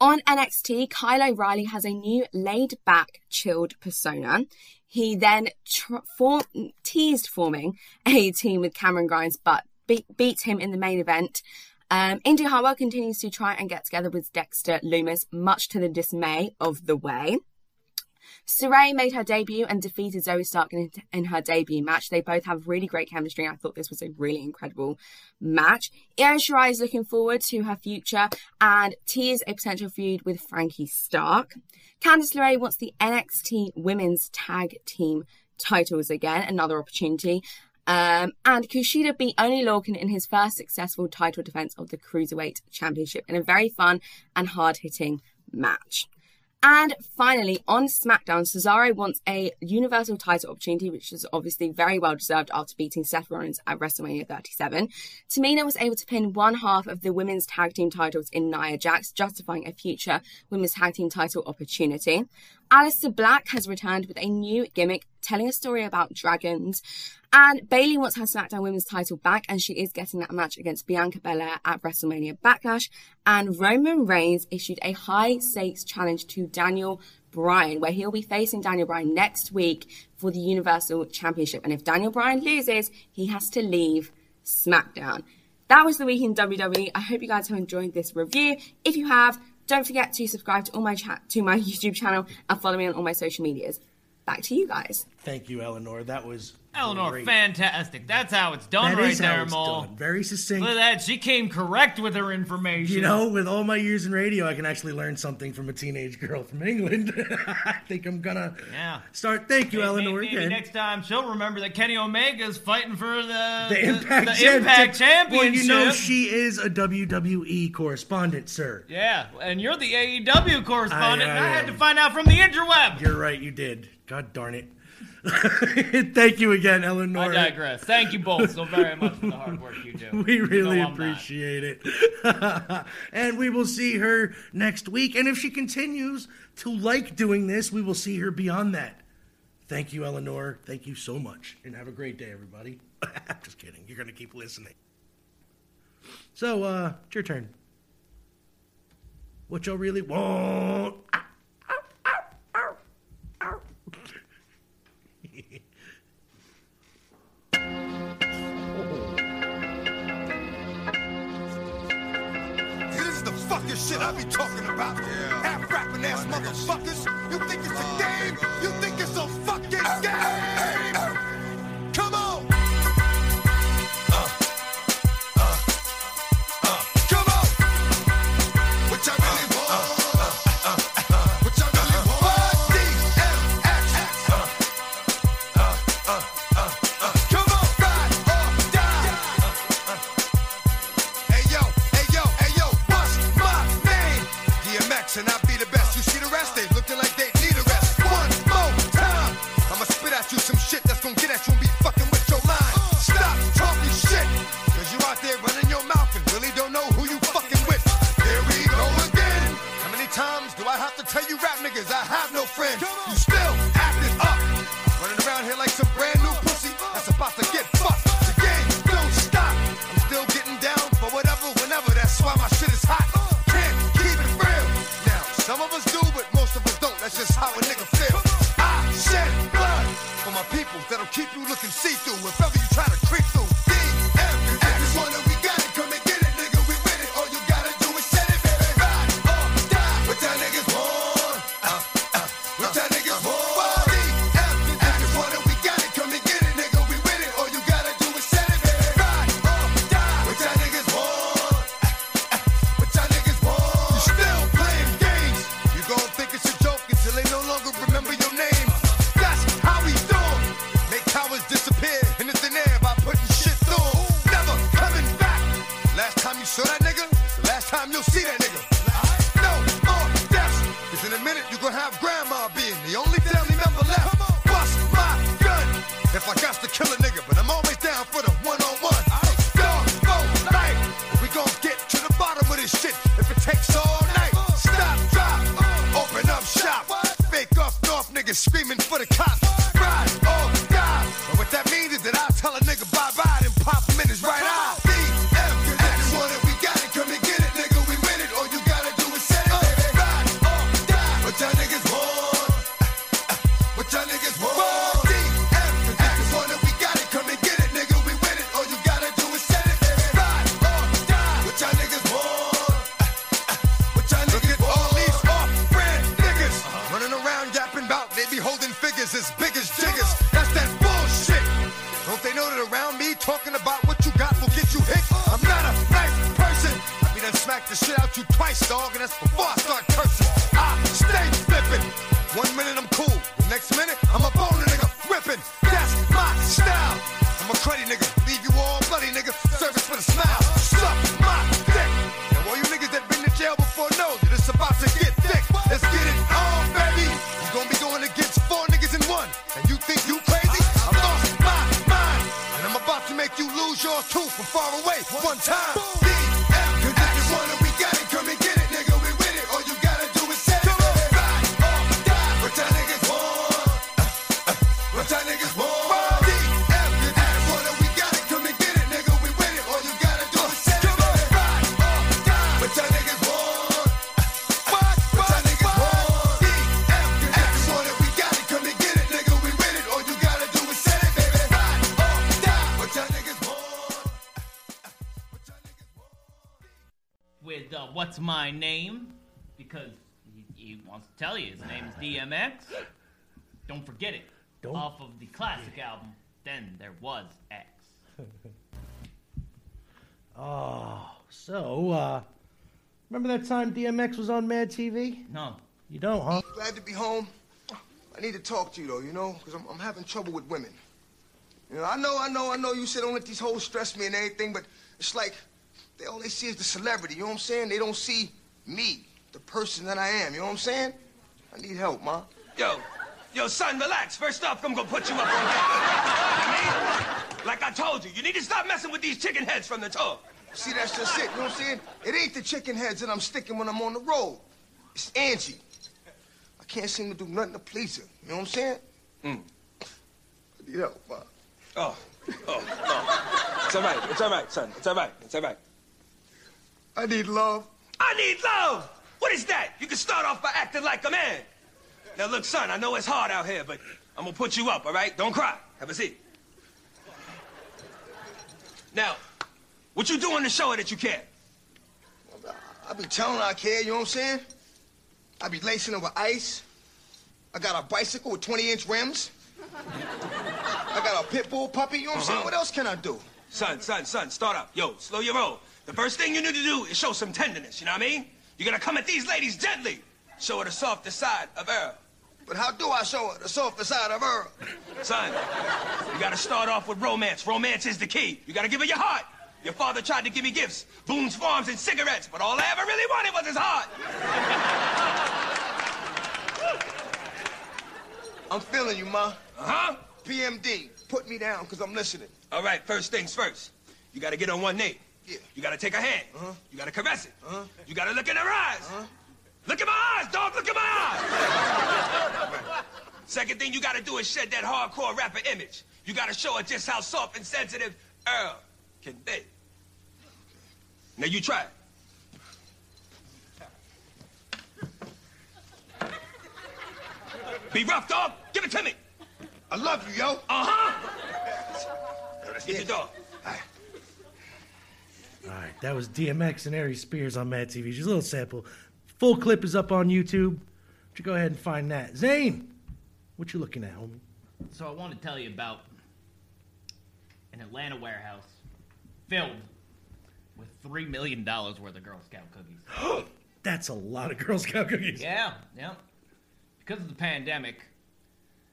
On NXT, Kyle O'Reilly has a new laid back, chilled persona. He then tr- form- teased forming a team with Cameron Grimes, but beat, beat him in the main event. Um, Indi Hartwell continues to try and get together with Dexter Lumis, much to the dismay of the way. Sarray made her debut and defeated Zoey Stark in, in her debut match. They both have really great chemistry. I thought this was a really incredible match. Io Shirai is looking forward to her future and teased a potential feud with Frankie Stark. Candice LeRae wants the NXT Women's Tag Team titles again, another opportunity. Um, and Kushida beat Oney Lorcan in his first successful title defense of the Cruiserweight Championship in a very fun and hard hitting match. And finally, on SmackDown, Cesaro wants a Universal title opportunity, which is obviously very well deserved after beating Seth Rollins at WrestleMania 37. Tamina was able to pin one half of the women's tag team titles in Nia Jax, justifying a future women's tag team title opportunity. Aleister Black has returned with a new gimmick telling a story about dragons. And Bayley wants her SmackDown Women's title back, and she is getting that match against Bianca Belair at WrestleMania Backlash. And Roman Reigns issued a high stakes challenge to Daniel Bryan, where he'll be facing Daniel Bryan next week for the Universal Championship. And if Daniel Bryan loses, he has to leave SmackDown. That was the week in WWE. I hope you guys have enjoyed this review. If you have, don't forget to subscribe to all my chat to my *laughs* YouTube channel and follow me on all my social medias. Back to you guys.
Thank you, Eleanor. That was
Eleanor,
great.
fantastic. That's how it's done
That
right
is
there,
it's
Mole.
Very succinct.
Look at that. She came correct with her information.
You know, with all my years in radio, I can actually learn something from a teenage girl from England. *laughs* I think I'm gonna
Yeah.
start. Thank you,
Maybe-
Eleanor.
Maybe
again.
next time she'll remember that Kenny Omega's fighting for the
the Impact,
the
Championship.
Impact Championship.
Well, you know she is a WWE correspondent, sir.
Yeah, and you're the AEW correspondent,
I-
and I
I
had to find out from the interweb.
You're right, you did. God darn it. *laughs* Thank you again, Eleanor.
I digress. Thank you both so very much for the hard work you do. *laughs*
We really
know I'm not.
appreciate it. *laughs* and we will see her next week. And if she continues to like doing this, we will see her beyond that. Thank you, Eleanor. Thank you so much. And have a great day, everybody. Just kidding. You're going to keep listening. So, uh, it's your turn. What y'all really want?
This fucking shit I be talking about. Half rapping ass motherfuckers. You think it's a game? You lost tooth from far away. One time. DF,
because he, he wants to tell you his name is DMX. Don't forget it. Off of the classic album, then there was X. *laughs*
Oh, so, uh, remember that time DMX was on Mad TV?
No.
You don't, huh?
Glad to be home. I need to talk to you though, you know, because I'm, I'm having trouble with women. You know, I know, I know, I know. You said don't let these hoes stress me and everything, but it's like they all they see is the celebrity. You know what I'm saying? They don't see me, the person that I am. You know what I'm saying? I need help, ma.
Yo, yo, son, relax. First off, I'm gonna put you up on that. You know? Like I told you, you need to stop messing with these chicken heads from the top.
See, that's just it. You know what I'm saying? It ain't the chicken heads that I'm sticking when I'm on the road. It's Angie. I can't seem to do nothing to please her. You know what I'm saying?
Mm.
I need help, ma.
Oh, oh, oh. It's all right. It's all right, son. It's all right. It's all right.
I need love.
I need love. What is that? You can start off by acting like a man. Now, look, son, I know it's hard out here, but I'm gonna put you up, all right? Don't cry. Have a seat. Now, what you doing to show her that you care?
I be telling her I care, you know what I'm saying? I be lacing her with ice. I got a bicycle with 20 inch rims. I got a pit bull puppy, you know what I'm saying?
Uh-huh.
What else can I do?
Son, son, son, start up. Yo, slow your roll. The first thing you need to do is show some tenderness, you know what I mean? You're gonna come at these ladies gently. Show her the softer side of Earl.
But how do I show her the softer side of Earl?
Son, you gotta start off with romance. Romance is the key. You gotta give her your heart. Your father tried to give me gifts, Boone's Farms and cigarettes, but all I ever really wanted was his heart. *laughs*
I'm feeling you, ma.
Uh-huh.
PMD, put me down, because I'm listening.
All right, first things first. You gotta get on one knee.
Yeah.
You gotta take her hand.
Uh-huh.
You gotta caress it.
Uh-huh.
You gotta look in her eyes.
Uh-huh.
Look at my eyes, dog. Look at my eyes. *laughs* Second thing you gotta do is shed that hardcore rapper image. You gotta show her just how soft and sensitive Earl can be. Now you try it. Be rough, dog. Give it to me.
I love you, yo.
Uh-huh. Now let's get the dog.
All right, that was DMX and Aries Spears on Mad TV. Just a little sample. Full clip is up on YouTube. You go ahead and find that. Zane, what you looking at, homie?
So I want to tell you about an Atlanta warehouse filled with three million dollars worth of Girl Scout cookies. *gasps*
That's a lot of Girl Scout cookies.
Yeah, yeah. Because of the pandemic,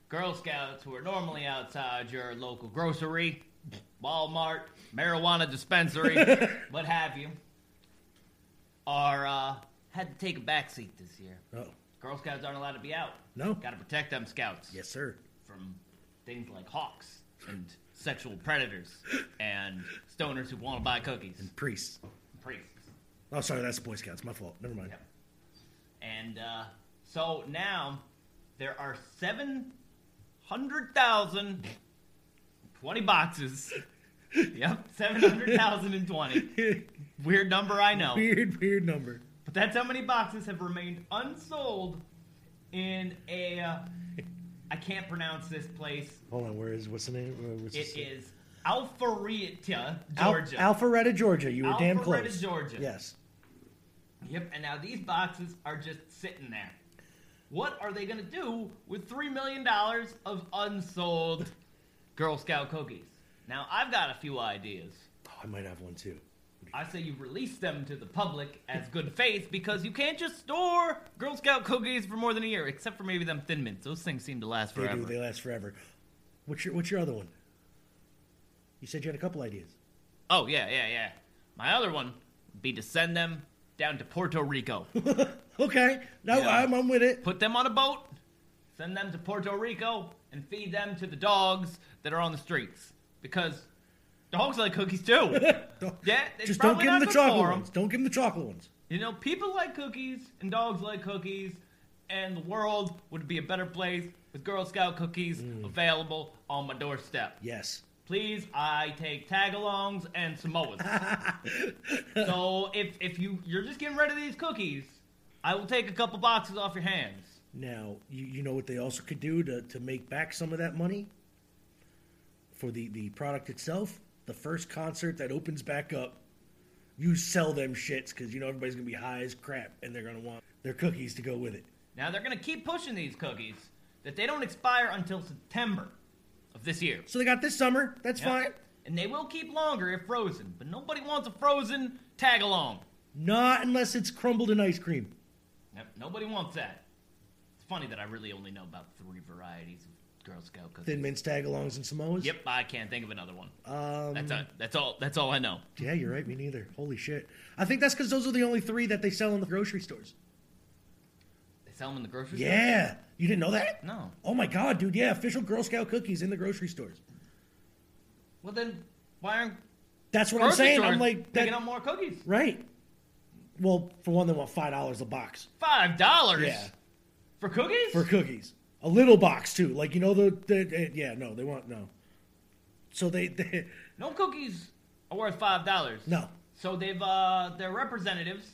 Girl Scouts who are normally outside your local grocery, Walmart, marijuana dispensary, *laughs* what have you, are uh, had to take a back seat this year.
Oh,
Girl Scouts aren't allowed to be out.
No.
Got to protect them scouts.
yes, sir.
From things like hawks and sexual predators and stoners who want to buy cookies.
And priests.
Priests.
Oh, sorry, that's Boy Scouts. My fault. Never mind.
And uh, so now there are 700,000 20 boxes. *laughs* yep, 700,020. Weird number, I know.
Weird, weird number.
But that's how many boxes have remained unsold in a. Uh, I can't pronounce this place.
Hold on, where is what's the name? Uh, What's
It is Alpharetta,
Al-
Georgia.
Alpharetta, Georgia. You were damn close. Alpharetta.
Georgia.
Yes.
Yep, and now these boxes are just sitting there. What are they going to do with $3 million of unsold Girl Scout cookies? Now, I've got a few ideas.
Oh, I might have one too.
I say you release them to the public as good faith because you can't just store Girl Scout cookies for more than a year, except for maybe them Thin Mints. Those things seem to last forever.
They do. They last forever. What's your What's your other one? You said you had a couple ideas.
Oh, yeah, yeah, yeah. My other one would be to send them down to Puerto Rico. *laughs*
Okay. No,
Yeah.
I'm, I'm with it.
Put them on a boat, send them to Puerto Rico, and feed them to the dogs that are on the streets. Because Dogs like cookies too. *laughs* yeah,
Just don't give them the chocolate ones. Don't give them the chocolate ones.
You know, people like cookies and dogs like cookies, and the world would be a better place with Girl Scout cookies
Mm.
available on my doorstep.
Yes.
Please, I take tagalongs and Samoas. *laughs* so if if you you're just getting rid of these cookies, I will take a couple boxes off your hands.
Now, you, you know what they also could do to, to make back some of that money for the, the product itself? The first concert that opens back up, you sell them shits because you know everybody's going to be high as crap and they're going to want their cookies to go with it.
Now they're gonna keep pushing these cookies that they don't expire until September of this year.
So they got this summer. That's
Yep.
fine.
And they will keep longer if frozen, but nobody wants a frozen tag along.
Not unless it's crumbled in ice cream.
Yep, nobody wants that. Funny that I really only know about three varieties of Girl Scout cookies.
Thin mints, tagalongs, and Samoas.
Yep, I can't think of another one.
Um,
That's a, that's all. That's all I know.
Yeah, you're right. Me neither. Holy shit. I think that's because those are the only three that they sell in the grocery stores.
They sell them in the grocery store.
Yeah. You didn't know that?
No.
Oh my god, dude. Yeah, official Girl Scout cookies in the grocery stores.
Well then, why aren't
That's what I'm saying. I'm like,
picking
that,
up more cookies?
right. Well, for one, they want five dollars a box
Five dollars.
Yeah.
For cookies?
for cookies. A little box too, like you know the, the, the- yeah no they want no. So they, *laughs* they
no cookies are worth five dollars.
no
So they've uh their representatives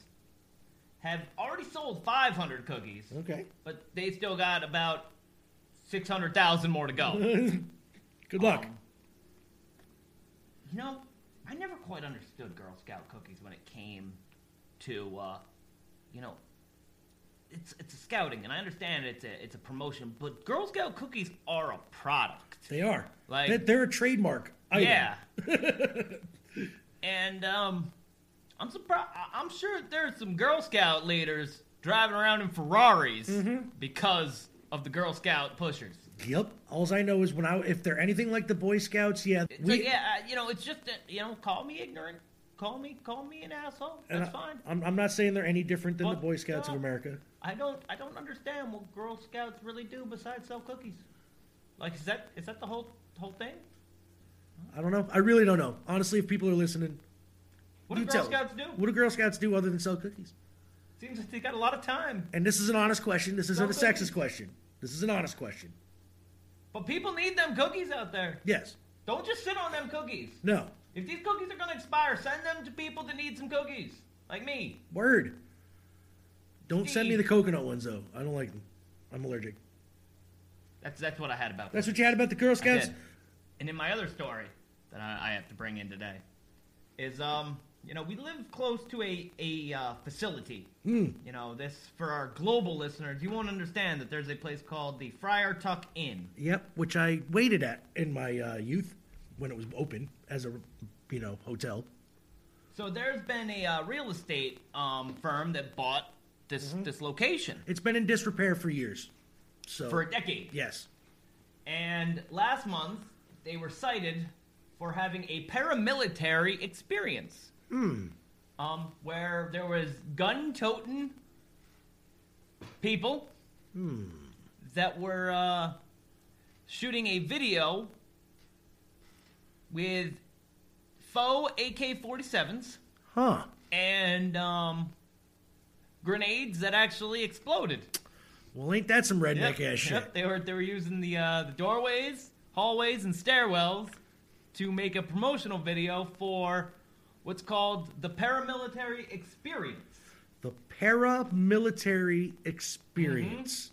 have already sold 500 cookies.
Okay.
But they still got about 600,000 more to go. *laughs*
Good luck.
Um, you know, I never quite understood Girl Scout cookies when it came to uh you know it's it's a scouting and I understand it's a it's a promotion, but Girl Scout cookies are a product.
they are
Like-
they're, a trademark. Item.
Yeah. *laughs* and um, I'm surprised. I'm sure there's some Girl Scout leaders driving around in Ferraris
Mm-hmm.
because of the Girl Scout pushers.
Yep. All I know is when I if they're anything like the Boy Scouts, yeah,
It's like, yeah, uh, you know, it's just that, you know, call me ignorant, call me, call me an asshole.
and
That's
I,
fine.
I'm, I'm not saying they're any different than the Boy Scouts of. America.
I don't, I don't understand what Girl Scouts really do besides sell cookies. Like, is that, is that the whole, whole thing?
I don't know. I really don't know. Honestly, if people are listening,
What do Girl Scouts do?
What do Girl Scouts do other than sell cookies?
Seems like they got a lot of time.
And this is an honest question. This isn't a sexist question. This is an honest question.
But people need them cookies out there.
Yes.
Don't just sit on them cookies.
No.
If these cookies are gonna expire, send them to people that need some cookies, like me.
Word. Don't send me the coconut ones though. I don't like them. I'm allergic.
That's that's what I had about.
That's
them.
what you had about the Girl Scouts.
And in my other story that I, I have to bring in today is um you know we live close to a a uh, facility.
Hmm.
You know this for our global listeners, you won't understand that there's a place called the Friar Tuck Inn.
Yep, which I waited at in my uh, youth when it was open as a you know hotel.
So there's been a uh, real estate um, firm that bought this this location
It's been in disrepair for years. So
for a decade.
yes,
And last month, they were cited for having a paramilitary experience.
Hmm.
Um, where there was gun-toting people
Hmm.
that were uh, shooting a video with faux AK-47s
Huh.
and um, grenades that actually exploded.
Well, ain't that some redneck
Yep,
ass shit?
yep, They were they were using the uh, the doorways, hallways, and stairwells to make a promotional video for what's called the paramilitary experience.
The paramilitary experience.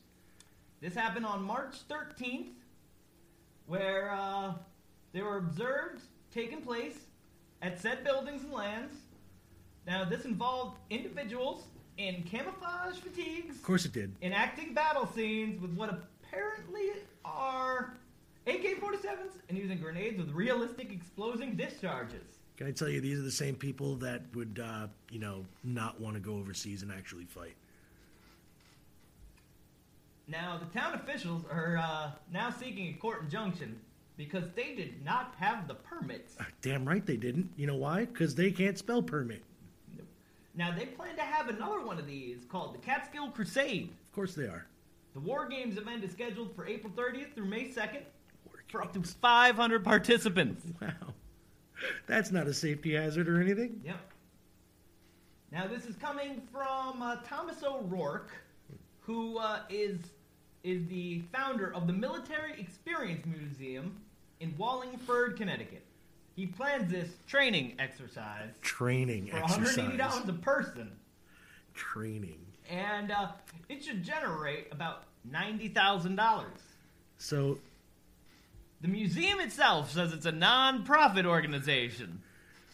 This happened on March 13th, where uh, they were observed taking place at said buildings and lands. Now, this involved individuals in camouflage fatigues
Of course it did.
enacting battle scenes with what apparently are AK-47s and using grenades with realistic exploding discharges.
Can I tell you, these are the same people that would, uh, you know, not want to go overseas and actually fight.
Now, the town officials are uh, now seeking a court injunction because they did not have the permits.
Damn right they didn't. You know why? Because they can't spell permit.
Now, they plan to have another one of these called the Catskill Crusade.
Of course they are.
The War Games event is scheduled for April 30th through May 2nd for up to 500 participants.
Wow. That's not a safety hazard or anything.
Yep. Now this is coming from uh, Thomas O'Rourke, who uh, is is the founder of the Military Experience Museum in Wallingford, Connecticut. He plans this training exercise
Training
for
exercise.
$180 a person,
Training.
and uh, it should generate about ninety thousand dollars.
So
The museum itself says it's a non-profit organization,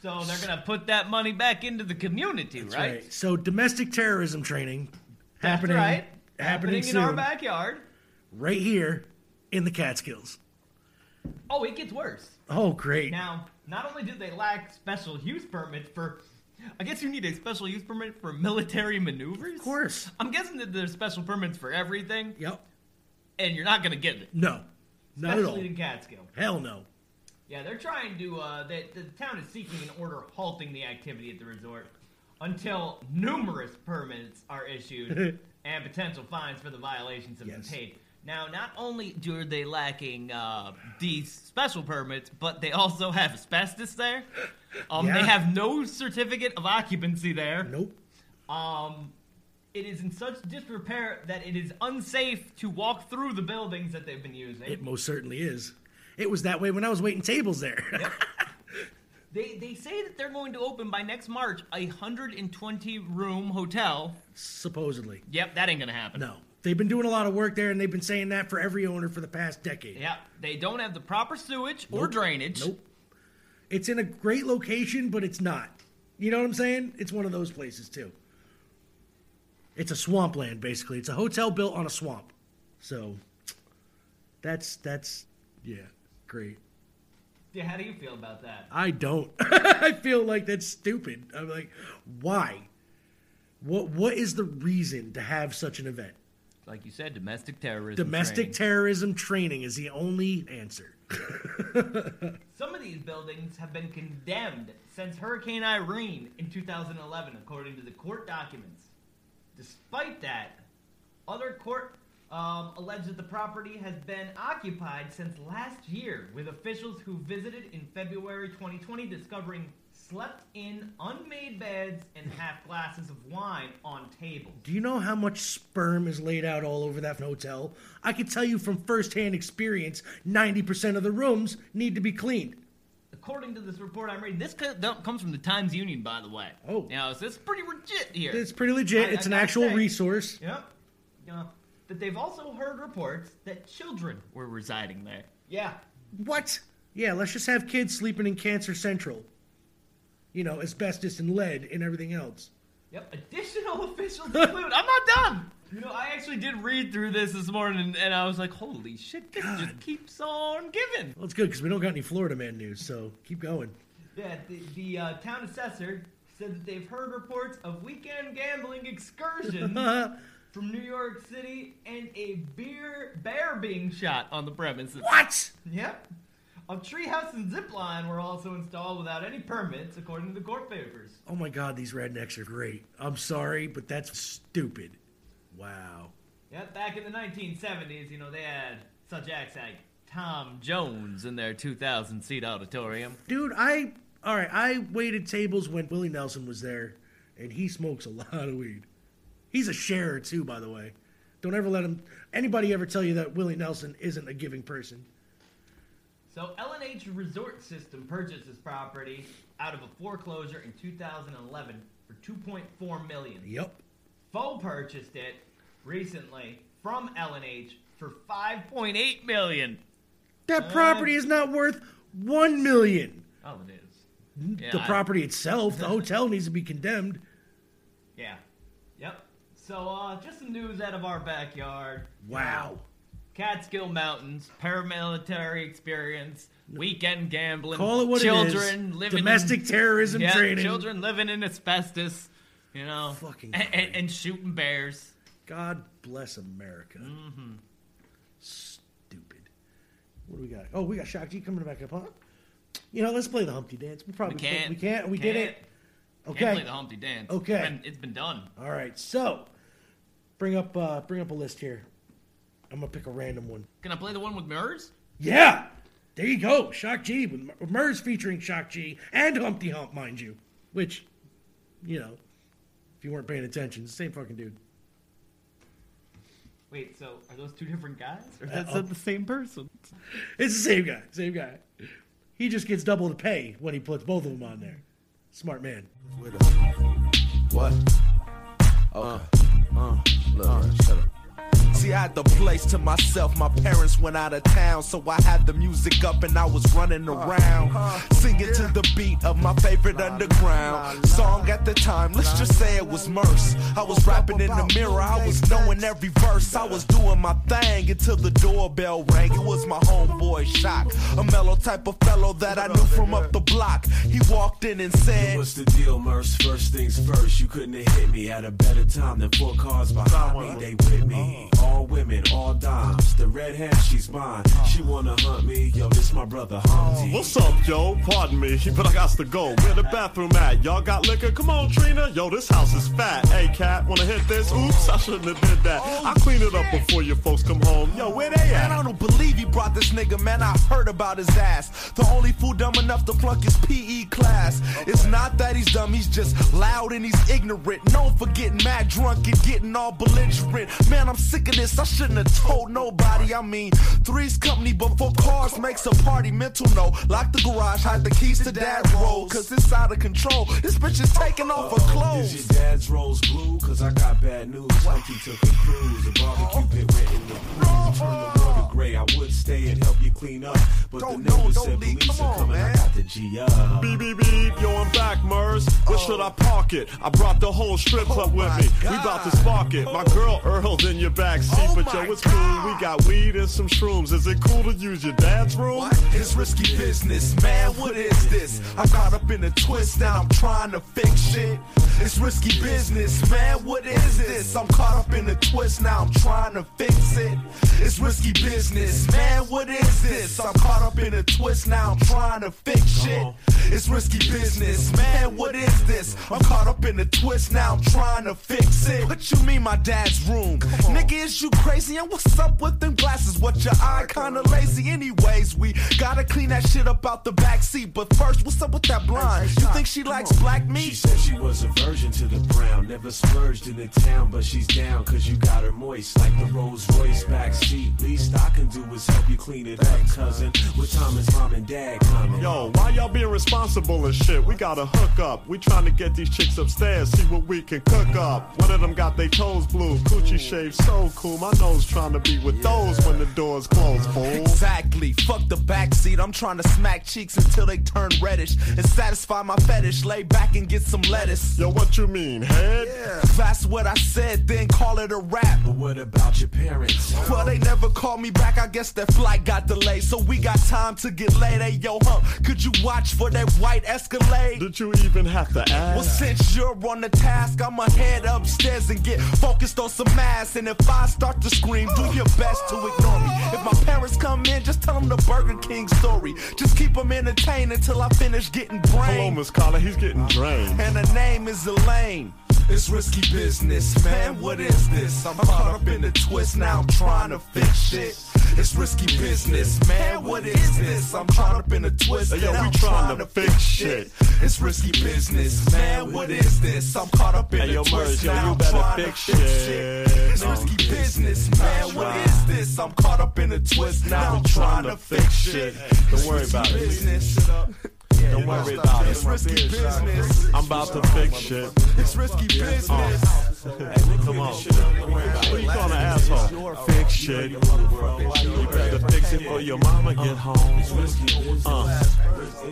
so they're gonna put that money back into the community,
that's
right?
right. So domestic terrorism training
That's
happening
right.
happening,
in our backyard.
right here in the Catskills.
Oh, it gets worse.
Oh, great.
Now, not only do they lack special use permits for, I guess you need a special use permit for military maneuvers. Of
course.
I'm guessing that there's special permits for everything.
Yep.
And you're not gonna get it.
No, not at all.
Especially in Catskill.
Hell no.
Yeah, they're trying to. Uh, the, the town is seeking an order halting the activity at the resort until numerous permits are issued *laughs* and potential fines for the violations have
Yes.
been paid. Now, not only do they lacking uh, these special permits, but they also have asbestos there. Um, They have no certificate of occupancy there.
Nope.
Um, it is in such disrepair that it is unsafe to walk through the buildings that they've been using.
It most certainly is. It was that way when I was waiting tables there. *laughs*
They they say that they're going to open by next March a 120 room hotel.
Supposedly.
Yep, that ain't gonna happen.
No. They've been doing a lot of work there, and they've been saying that for every owner for the past decade.
Yeah, they don't have the proper sewage or drainage.
Nope. It's in a great location, but it's not. You know what I'm saying? It's one of those places too. It's a swampland, basically. It's a hotel built on a swamp. So that's that's yeah, great.
Yeah, how do you feel about that?
I don't. *laughs* I feel like that's stupid. I'm like, why? What what is the reason to have such an event?
Like you said, domestic terrorism.
Domestic
training.
terrorism training is the only answer. *laughs*
Some of these buildings have been condemned since Hurricane Irene in 2011, according to the court documents. Despite that, other court um, allege that the property has been occupied since last year, with officials who visited in February 2020 discovering slept-in unmade beds and half glasses of wine on tables.
Do you know how much sperm is laid out all over that hotel? I can tell you from firsthand experience, 90% of the rooms need to be cleaned.
According to this report I'm reading, this comes from the Times Union, by the way.
Oh.
you know, so this is pretty legit here.
It's pretty legit.
I-
it's
I
an actual
say.
resource.
Yep. Yeah. That they've also heard reports that children were residing there. Yeah.
What? Yeah, let's just have kids sleeping in Cancer Central. You know, asbestos and lead and everything else.
Yep. Additional *laughs* officials include. I'm not done. You know, I actually did read through this this morning, and I was like, "Holy shit! This just keeps on giving."
Well, it's good because we don't got any Florida man news, so keep going.
Yeah. The, the uh, town assessor said that they've heard reports of weekend gambling excursions *laughs* from New York City and a beer bear being shot on the premises.
What?
Yep. A treehouse and Zipline were also installed without any permits, according to the court papers.
Oh my god, these rednecks are great. I'm sorry, but that's stupid. Wow.
Yep, back in the 1970s, you know, they had such acts like Tom Jones in their 2,000 seat auditorium.
Dude, I all right. I waited tables when Willie Nelson was there, and he smokes a lot of weed. He's a sharer too, by the way. Don't ever let him anybody ever tell you that Willie Nelson isn't a giving person.
So L&H Resort System purchased this property out of a foreclosure in 2011 for 2.4 million.
Yep.
Faux purchased it recently from L&H for 5.8 million.
That property is not worth one million.
Oh, it is.
the
Yeah.
property *laughs* itself, the hotel needs to be condemned.
Yeah. Yep. So, uh, just some news out of our backyard.
Wow.
Catskill Mountains, paramilitary experience, weekend gambling,
Call it what it
children
is.
living
Domestic
in,
terrorism
yeah,
training.
children living in asbestos, you know,
Fucking
and, and, and shooting bears.
God bless America.
Mm-hmm.
Stupid. What do we got? Oh, we got Shock G coming back up, huh? You know, let's play the Humpty Dance. We probably
We can't.
We can't. We did
Can't.
it.
Can't
Okay.
play the Humpty Dance.
Okay.
It's been, it's been done.
All right. So, bring up uh, bring up a list here. I'm gonna pick a random one.
Can I play the one with Murs?
Yeah. There you go, Shock G with Mer- Murs featuring Shock G and Humpty Hump, mind you. Which, you know, if you weren't paying attention, it's the same fucking dude.
Wait, so are those two different guys, or
Uh,
that's
oh.
the same person?
It's the same guy, same guy. He just gets double the pay when he puts both of them on there. Smart man.
What? Okay. Uh, look, shut up. See, I had the place to myself. My parents went out of town, so I had the music up and I was running around, singing to the beat of my favorite underground song at the time. Let's just say it was Murs. I was rapping in the mirror, I was knowing every verse. I was doing my thing until the doorbell rang. It was my homeboy Shock, a mellow type of fellow that I knew from up the block. He walked in and said,
What's the deal, Murs? First things first, you couldn't have hit me at a better time than four cars behind me. They with me, all women, all dimes. The red hair, she's mine. She wanna hunt me, yo, this my brother Humpty.
What's up, yo? Pardon me, but I got to go. Where the bathroom at? Y'all got liquor? Come on, Trina. Yo, this house is fat. Hey, cat, wanna hit this? Oops, I shouldn't have did that. I'll clean it up before your folks come home. Yo, where they
Man, I don't believe he brought this nigga, man. I heard about his ass. The only fool dumb enough to flunk his PE class. It's not that he's dumb, he's just loud and he's ignorant. Known for getting mad drunk and getting all belligerent. Man, I'm sick of this. I shouldn't have told nobody. I mean, three's company before cars makes a party. Mental no. Lock the garage, hide the keys to dad's roll. Cause it's out of control. This bitch is taking off her clothes.
Is your dad's rose blue? Cause I got bad news. Humpty took a cruise. A barbecue pit went in the pool. Turn the water gray. I would stay and help you clean up. But the neighbors said police are coming. I got the G up.
Beep, beep, beep. Yo, I'm back, Murs. Where should I park it? I brought the whole strip club oh with me. We about to spark it. My girl Earl's in your back seat, oh but yo, it's cool. We got weed and some shrooms. Is it cool to use your dad's room?
It's risky business, man. What is this? I'm caught up in a twist Now I'm trying to fix shit. It's risky business, man. What is this? I'm caught up in a twist now. I'm trying to fix it. It's risky business, man. What is this? I'm caught up in a twist now. I'm trying to fix shit. It's risky business, man. What is this? I'm caught up in a twist now. I'm trying to fix it. What you mean, my dad's room? Nigga, is you crazy? And what's up with them glasses? What your eye kinda lazy? Anyways, we gotta clean that shit up out the back seat. But first, what's up with that blonde? You think she likes black meat?
She said she was a virgin to the brown. Never splurged in the town, but she's down cause you got her moist. Like the Rolls Royce backseat. Least I can do is help you clean it up, cousin. What time is mom and dad coming?
Yo, why y'all being responsible and shit? We gotta hook up. We trying to get these chicks upstairs, see what we can cook up. One of them got their toes blue, coochie shaved so cool. My nose trying to be with those when the doors close, fool.
Exactly. Fuck the backseat. I'm trying to smack cheeks until they turn reddish and satisfy my fetish. Lay back and get some lettuce.
Yo, what you mean, head?
That's what I said, then call it a rap.
But what about your parents?
Well, they never called me back. I guess their flight got delayed. So we got time to get laid. Hey, yo, hump, could you watch for that white Escalade?
Did you even have to ask?
Well, since you're on the task, I'ma head upstairs and get focused on some ass. And if I start to scream, do your best to ignore me. If my parents come in, just tell them the Burger King story. Just keep them entertained until I finish getting brain. Hello.
Miss Carla, he's getting drained.
And the name is Elaine. It's risky business, man. What is this? I'm caught up in the twist now. I'm trying to fix shit. It's risky business, man. What is this? I'm caught up in a twist
Hey, yo, we trying to fix shit.
It's risky business, man. What is this? I'm caught up in
Hey, yo,
twist
yo,
now.
you better
trying
fix
to fix
shit.
shit. It's
No.
risky business, man. What is this? I'm caught up in the twist now. I'm trying to fix shit.
Don't worry about it. Don't worry about it.
It's risky business.
I'm about to fix shit.
It's risky uh, business.
Come on. What you calling an asshole? Fix shit. You better fix it for your mama get home. Uh,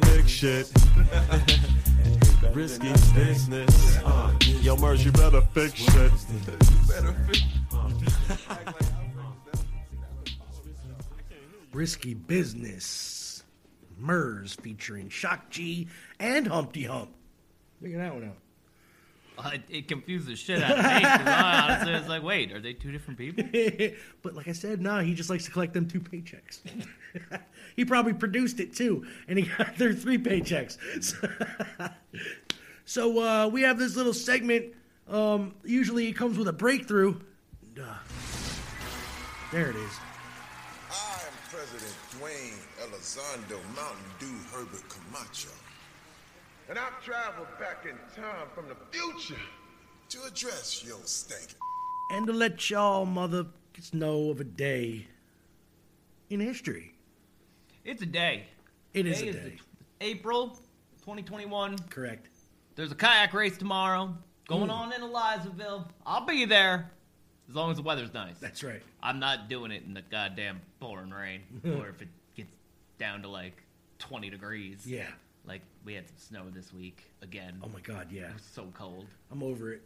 fix shit. *laughs* Risky business. Uh, yo, Murs, you better fix shit.
Risky Business. Murs featuring Shock G and Humpty Hump. Figure that one out.
Uh, it, it confused the shit out of me. 'cause I honestly was like, wait, are they two different people? *laughs*
but like I said, no, he just likes to collect them two paychecks. *laughs* he probably produced it too, and he got their three paychecks. *laughs* so uh, we have this little segment. Um, usually it comes with a breakthrough. And, uh, there it is.
I'm President
Dwayne Elizondo Mountain Dew Herbert Camacho.
And I've traveled back in time from the future
to address your stank.
And to let y'all mother know of a day in history.
It's a day.
It is
Today
a
the-
day.
April 2021.
Correct.
There's a kayak race tomorrow going
Mm.
on in Elizaville. I'll be there as long as the weather's nice.
That's right.
I'm not doing it in the goddamn pouring rain *laughs* or if it gets down to like 20 degrees.
Yeah.
Like we had some snow this week again.
Oh my god, yeah.
It was so cold.
I'm over it.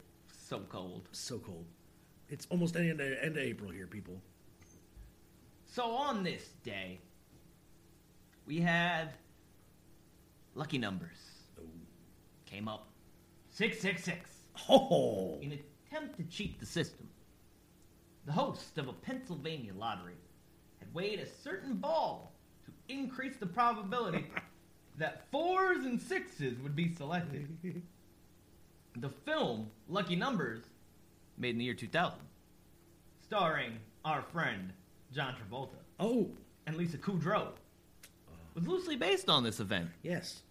So cold.
So cold. It's almost end of, end of April here, people.
So on this day, we had lucky numbers. Oh. Came up 666.
Oh.
In an attempt to cheat the system, the host of a Pennsylvania lottery had weighed a certain ball to increase the probability *laughs* that fours and sixes would be selected. *laughs* the film Lucky Numbers, made in the year 2000, starring our friend John Travolta.
Oh.
And Lisa Kudrow, oh. was loosely based on this event.
Yes.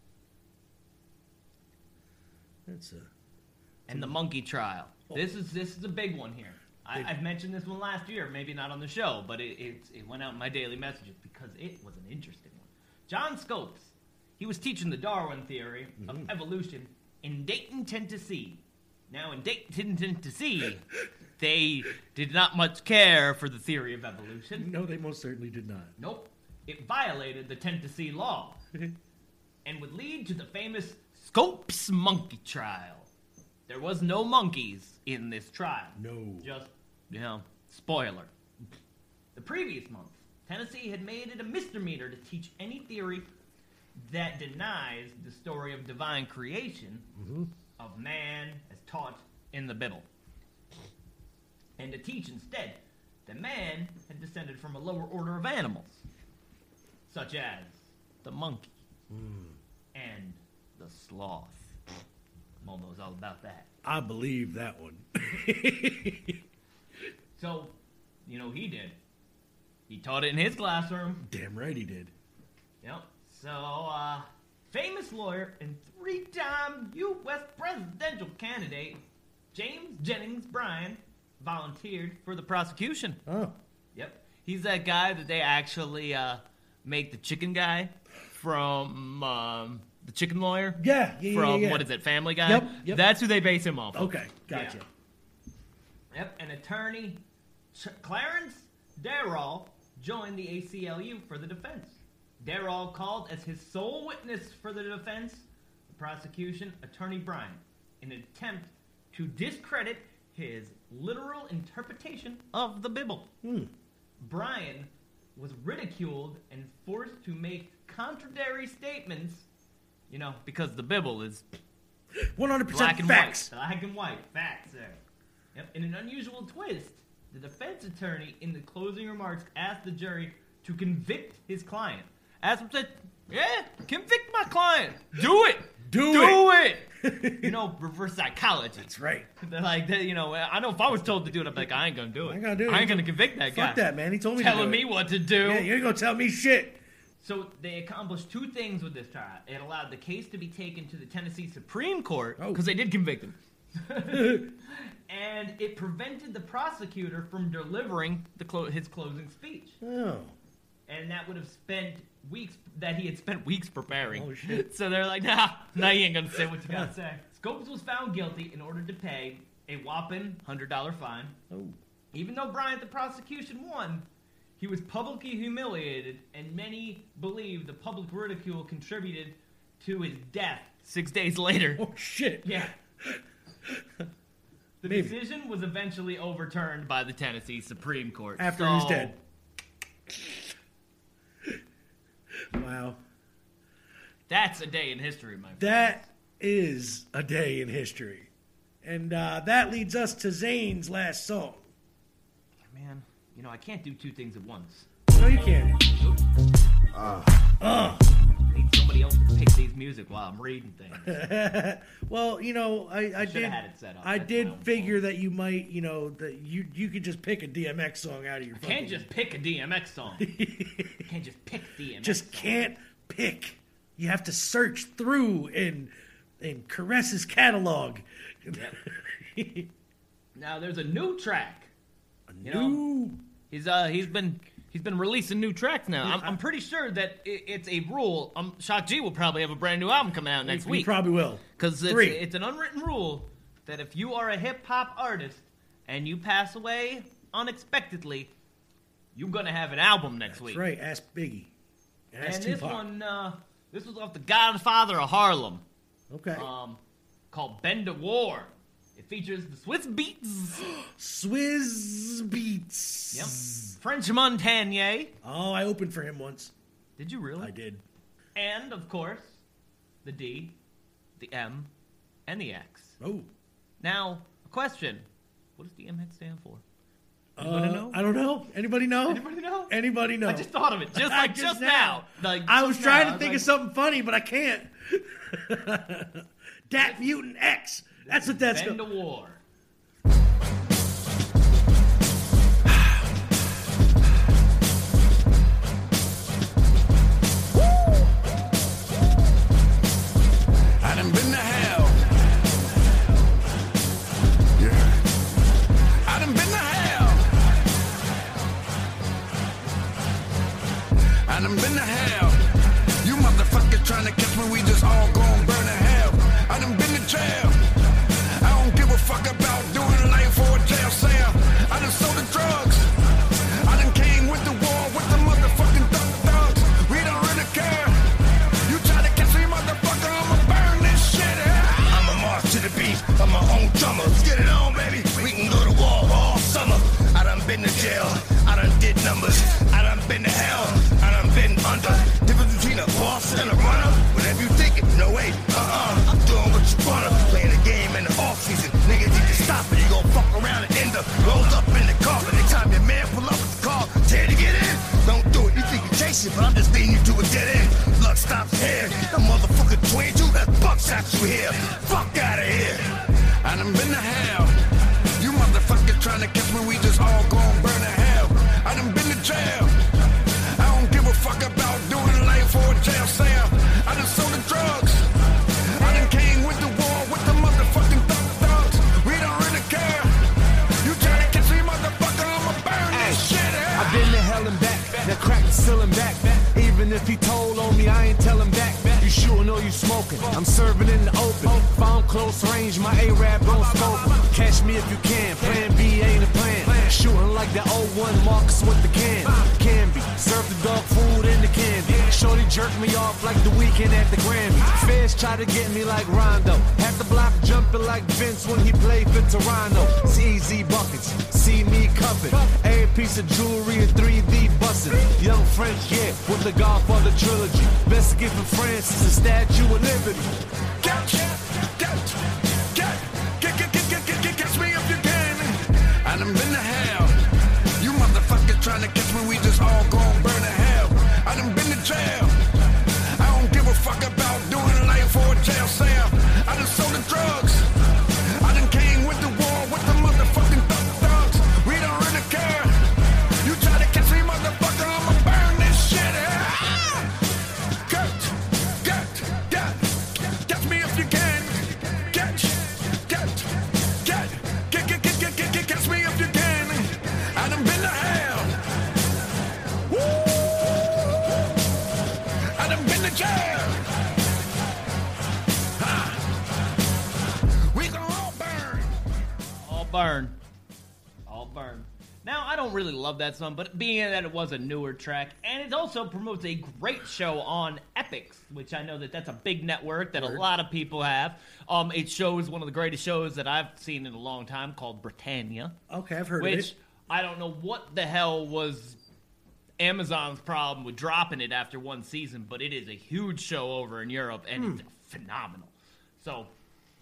That's a.
and the monkey trial. Oh. This is this is a big one here. I, I've mentioned this one last year, maybe not on the show, but it, it it went out in my daily messages because it was an interesting one. John Scopes, he was teaching the Darwin theory of mm-hmm. evolution in Dayton, Tennessee. Now in Dayton, Tennessee, they did not much care for the theory of evolution.
No, they most certainly did not.
Nope. It violated the Tennessee law and would lead to the famous Scopes monkey trial. There was no monkeys in this trial.
No.
Just, you know, spoiler. The previous month, Tennessee had made it a misdemeanor to teach any theory that denies the story of divine creation mm-hmm. of man as taught in the Bible. And to teach instead that man had descended from a lower order of animals, such as the monkey hmm. and the sloth. Mo knows all about that.
I believe that one. *laughs*
So, you know, he did. He taught it in his classroom.
Damn right he did.
Yep. So, uh, famous lawyer and three-time U.S. presidential candidate James Jennings Bryan volunteered for the prosecution.
Oh.
Yep. He's that guy that they actually uh, make the chicken guy from um, the chicken lawyer.
Yeah, yeah, yeah,
From
yeah.
what is it, Family Guy?
Yep, yep.
That's who they base him off. of.
Okay, gotcha.
Yeah. Yep. An attorney, Clarence Darrow, joined the ACLU for the defense. Darrow called as his sole witness for the defense the prosecution attorney Bryan in an attempt to discredit his literal interpretation of the Bible. Bryan was ridiculed and forced to make contradictory statements, you know, because the Bible is
100%
black and
facts.
white. Black and white. Facts there. Yep. In an unusual twist, the defense attorney in the closing remarks asked the jury to convict his client. Him said, Yeah, convict my client. Do it.
Do
Do it. *laughs* you know, reverse psychology.
That's right. *laughs*
They're like, they- you know, I know if I was told to do it, I'd be like, I ain't gonna do it. I ain't
gonna do it.
I ain't gonna convict that guy.
Fuck that, man. He told me to
telling
do
me
it.
what to do.
Yeah, you ain't gonna tell me shit.
So they accomplished two things with this trial. It allowed the case to be taken to the Tennessee Supreme Court
Oh.
because they did convict him. *laughs* and it prevented the prosecutor from delivering the clo- his closing speech.
Oh.
And that would have spent weeks that he had spent weeks preparing.
Oh, shit. *laughs*
So they're like, nah, nah, you ain't gonna say what *laughs* you gotta say. Scopes was found guilty in order to pay a whopping hundred dollar fine.
Oh.
Even though Bryan, the prosecution, won, he was publicly humiliated, and many believe the public ridicule contributed to his death six days later.
Oh shit.
Yeah. *laughs* The
Maybe.
decision was eventually overturned by the Tennessee Supreme Court.
After he's
So,
dead. Wow.
That's a day in history, my friend.
That is a day in history. And uh, that leads us to Zane's last song.
Man, you know, I can't do two things at once.
No, you can't.
Uh. I need somebody else to pick these music while I'm reading things. *laughs*
well, you know, I, I
Shoulda
did.
had it set up.
I
That's
did figure that you might, you know, that you you could just pick a DMX song out of your.
You *laughs* can't just pick a DMX song. you can't just pick DMX.
just can't pick. You have to search through and and caress his catalog. *laughs*
Now there's a new track.
A
You know, he's uh he's been he's been releasing new tracks now. I'm, I'm pretty sure that i it's a rule. Um, Shock G will probably have a brand new album coming out next
He
week.
He probably will.
because it's, it's an unwritten rule that if you are a hip hop artist and you pass away unexpectedly, you're gonna have an album next week.
Right. Ask Biggie. Ask
and this one, uh, this was off the Godfather of Harlem.
Okay.
Um, called Bend to War. It features the Swizz Beatz. *gasps*
Swizz Beatz.
Yep. French Montana.
Oh, I opened for him once.
Did you really?
I did.
And of course, the D, the M, and the X.
Oh.
Now, a question: What does the MX stand for? Anybody
Uh,
know?
I don't know. Anybody know?
Anybody know?
Anybody know?
I just thought of it, just like *laughs* just now. Like,
I
just
was trying
now,
to think
was
of something funny, but I can't. *laughs* Dat Mutant X. That's what that's
Bend to
called.
War.
shots you hear. Fuck
A-Rab scope. 'em. Catch me if you can. Plan B ain't a plan. Shooting like that old 01 Marcus with the can. Can be. Serve the dog food in the candy. Shorty jerk me off like the weekend at the Grammy. Feds try to get me like Rondo. Half the block jumping like Vince when he played for Toronto. CZ buckets, see me cuffing. Every piece of jewelry in 3D busting. Young French, yeah, with the Godfather trilogy. Best gift from France is a Statue of Liberty.
Love that song, but being that it was a newer track, and it also promotes a great show on Epix, which I know that that's a big network that a lot of people have. Um, it shows one of the greatest shows that I've seen in a long time called Britannia.
Okay, I've heard
which
of it.
I don't know what the hell was Amazon's problem with dropping it after one season, but it is a huge show over in Europe, and
Hmm.
it's phenomenal. So,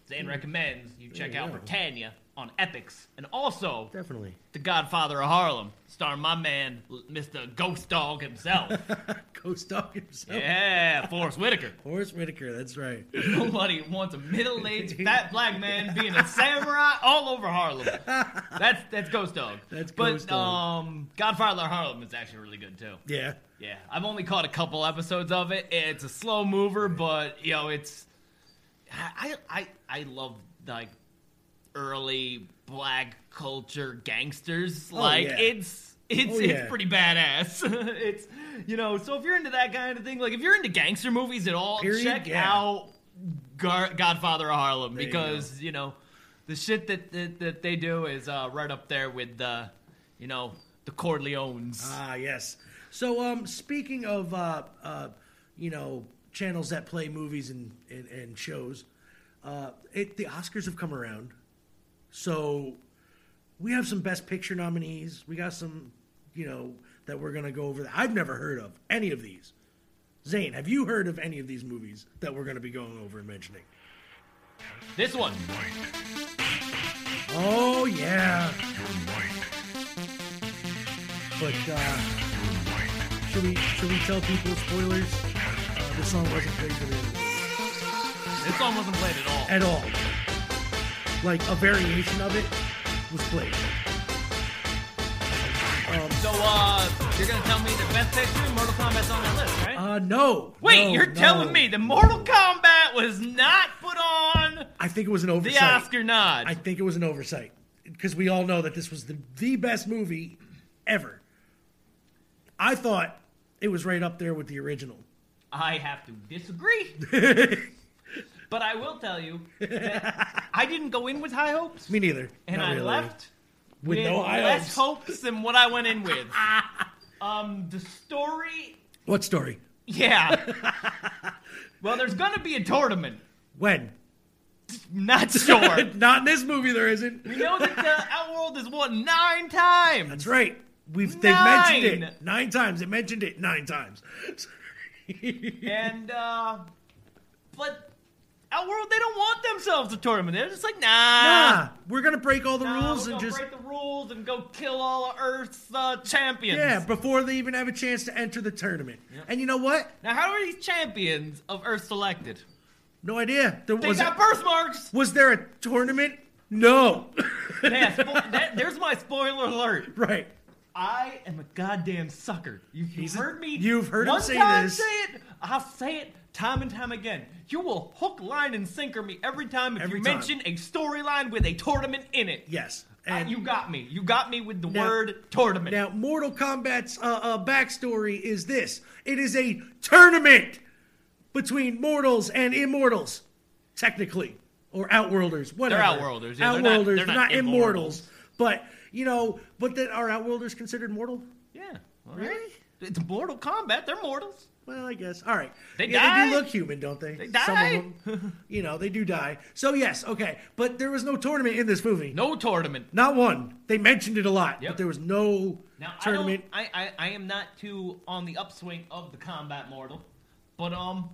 Zane recommends you check out. Britannia on Epix, and also
Definitely.
The Godfather of Harlem, starring my man, Mr. Ghost Dog himself. *laughs*
Ghost Dog himself.
Yeah, Forest Whitaker. *laughs*
Forest Whitaker, that's right.
Nobody wants a middle-aged *laughs* fat black man being a samurai all over Harlem. That's that's Ghost Dog.
That's
but,
Ghost Dog.
um, Godfather of Harlem is actually really good too.
Yeah.
Yeah, I've only caught a couple episodes of it. It's a slow mover, but you know, it's I I I love like early black culture gangsters.
Oh,
like
yeah.
it's it's
Oh,
it's pretty badass. *laughs* it's you know, so if you're into that kind of thing, like if you're into gangster movies at all,
Period,
check
yeah.
out Gar- Godfather of Harlem
There
because you, know the shit that, that that they do is uh, right up there with the you know the Corleones.
Ah, yes. So, um, speaking of, uh, uh, you know, channels that play movies and, and, and shows, uh, it, the Oscars have come around. So, we have some Best Picture nominees. We got some, you know, that we're going to go over. That I've never heard of any of these. Zane, have you heard of any of these movies that we're going to be going over and mentioning?
This one.
Oh, yeah. But, uh, should we, should we tell people spoilers? Uh, this song wasn't played for the end of the movie.
This song wasn't played at all.
At all. Like, a variation of it was played. Um,
So, uh, you're gonna tell me the best picture Mortal Kombat's on that list, right?
uh, no.
Wait,
no,
you're
no.
telling me the Mortal Kombat was not put on
I think it was an oversight.
the Oscar nod?
I think it was an oversight. Because we all know that this was the, the best movie ever. I thought it was right up there with the original.
I have to disagree. *laughs* but I will tell you that *laughs* I didn't go in with high hopes,
Me neither.
and
Not
I
really.
left
With
with
no high
less
hopes.
hopes than what I went in with. *laughs* um, the story,
What story?
yeah. *laughs* well, there's gonna be a tournament.
When?
Not sure.
Not in this movie, there isn't.
we know that the Outworld has won nine times.
That's right. We've they've
Nine.
mentioned it nine times. They mentioned it nine times.
and uh but Outworld they don't want themselves a tournament. They're just like, nah.
nah, we're gonna break all the
nah,
rules
we're
and just
break the rules and go kill all of Earth's uh, champions.
yeah, before they even have a chance to enter the tournament. And you know what?
Now, how are these champions of Earth selected?
No idea. There
They
was
got birthmarks.
was there a tournament? No. *laughs*
yeah, spo- *laughs* that, there's my spoiler alert.
right.
I am a goddamn sucker. You,
a-
heard me.
you've heard him
one
say
time
this.
Say it. I'll say it time and time again. You will hook, line, and sinker me every time if
Every
you
time.
mention a storyline with a tournament in it.
Yes. And
you got me. You got me with the
Now-
word tournament.
Now, Mortal Kombat's uh, uh, backstory is this: it is a tournament between mortals and immortals, technically, or outworlders. Whatever.
Outworlders, yeah, they're not-
outworlders.
they're not
immortals. But you know, but that are outworlders considered mortal?
yeah. all right. It's Mortal Kombat. They're mortals.
Well, I guess. All right.
They
yeah,
die.
They do look human, don't they?
They
Some
die.
of them. *laughs* you know, they do die. So yes, okay. But there was no tournament in this movie.
No tournament.
Not one. They mentioned it a lot,
Yep.
but there was no
Now
tournament.
I, I, I I am not too on the upswing of the combat mortal, but um,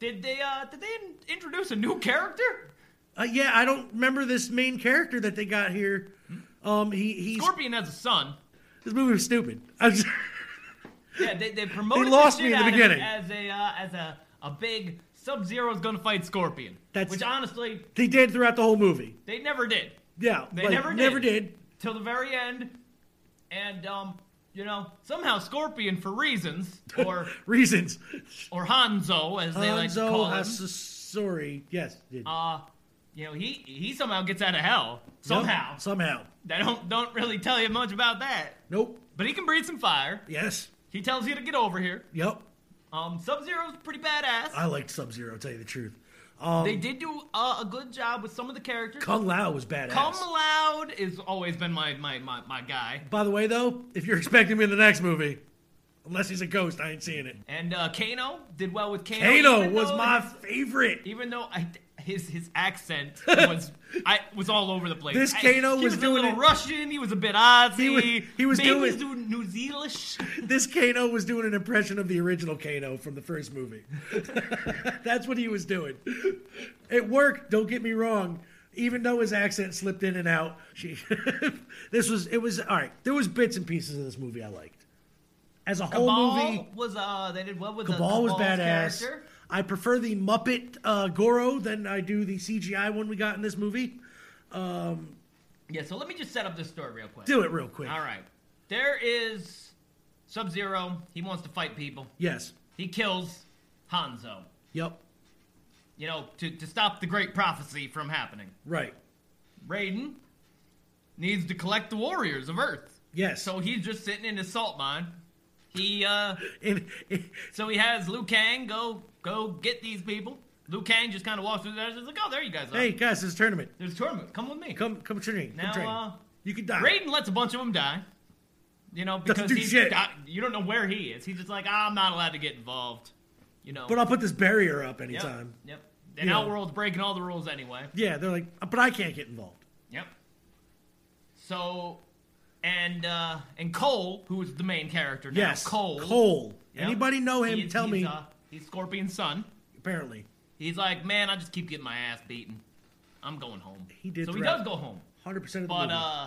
did they uh did they introduce a new character?
Uh, yeah, I don't remember this main character that they got here. Um, he he's
Scorpion has a son.
this movie was stupid. *laughs*
Yeah, they they promoted
They lost
the
me in the
out of it
beginning.
as a uh, as a a big Sub Zero is gonna fight Scorpion.
That's-
which honestly
they did throughout the whole movie.
they never did.
Yeah,
They
like,
never did.
never did.
till the very end, and um, you know somehow Scorpion for reasons *laughs* or
Reasons.
or Hanzo as they like to call him.
Sorry, Yes. did.
uh, you know, he he somehow gets out of hell somehow.
Somehow.
They don't don't really tell you much about that.
Nope.
But he can breathe some fire.
Yes.
He tells you to get over here.
Yep.
Um, Sub Zero's pretty badass.
I liked Sub Zero. Tell you the truth. Um,
they did do uh, a good job with some of the characters.
Kung Lao was badass.
Kung Lao is always been my my my, my guy.
By the way, though, if you're expecting me in the next movie, unless he's a ghost, I ain't seeing it.
And uh, Kano did well with Kano.
Kano was my favorite.
Even though I, his his accent *laughs* was I was all over the place.
This
I-
Kano
he
was
was, a
doing
little
it-
Russian. He was a bit Aussie.
He was- he was doing-
doing New Zealandish. *laughs*
This Kano was doing an impression of the original Kano from the first movie. *laughs* That's what he was doing. It worked. Don't get me wrong. Even though his accent slipped in and out, she, this was it was all right. There was bits and pieces of this movie I liked. As a whole
Kabal
movie,
was uh they did what with the
Kabal was badass.
character?
I prefer the Muppet uh, Goro than I do the CGI one we got in this movie. Um,
Yeah, so let me just set up this story real quick.
Do it real quick.
All right. There is Sub Zero. He wants to fight people.
yes.
He kills Hanzo.
Yep.
You know, to, to stop the great prophecy from happening.
Right.
Raiden needs to collect the warriors of Earth.
Yes.
So he's just sitting in his salt mine. He uh *laughs* so he has Liu Kang go go get these people. Liu Kang just kind of walks through there and is like, "Oh, there you guys are."
Hey guys, there's a tournament.
There's a tournament. Come with me.
Come come train.
Now,
come train.
uh,
you can die.
Raiden lets a bunch of them die. You know, because he's got- you don't know where he is. He's just like, "Ah, I'm not allowed to get involved. You know.
But I'll put this barrier up
Yep,
anytime.
Yep. And
You know.
Outworld's breaking all the rules anyway.
Yeah, they're like, "Uh, but I can't get involved.
Yep. So, and uh and Cole, who is the main character now,
Yes,
Cole.
Cole.
Yep.
Anybody know him? Tell me.
He's Scorpion's son.
Apparently,
He's like, man, I just keep getting my ass beaten. I'm going home.
He did
So he does go home.
hundred percent of the
But
movie.
uh,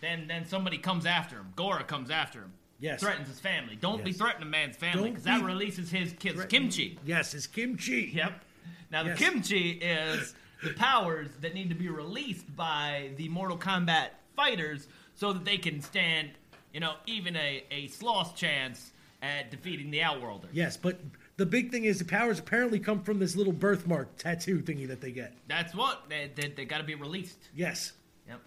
then then somebody comes after him. Goro comes after him.
Yes.
Threatens his family. Don't be threatening a man's family because that
be
releases his kids kimchi.
Yes, his kimchi.
Yep. Now the
Yes.
kimchi is the powers that need to be released by the Mortal Kombat fighters so that they can stand, you know, even a, a sloth chance at defeating the Outworlder.
Yes, but the big thing is the powers apparently come from this little birthmark tattoo thingy that they get.
That's what they they, they got to be released.
Yes,
Yep.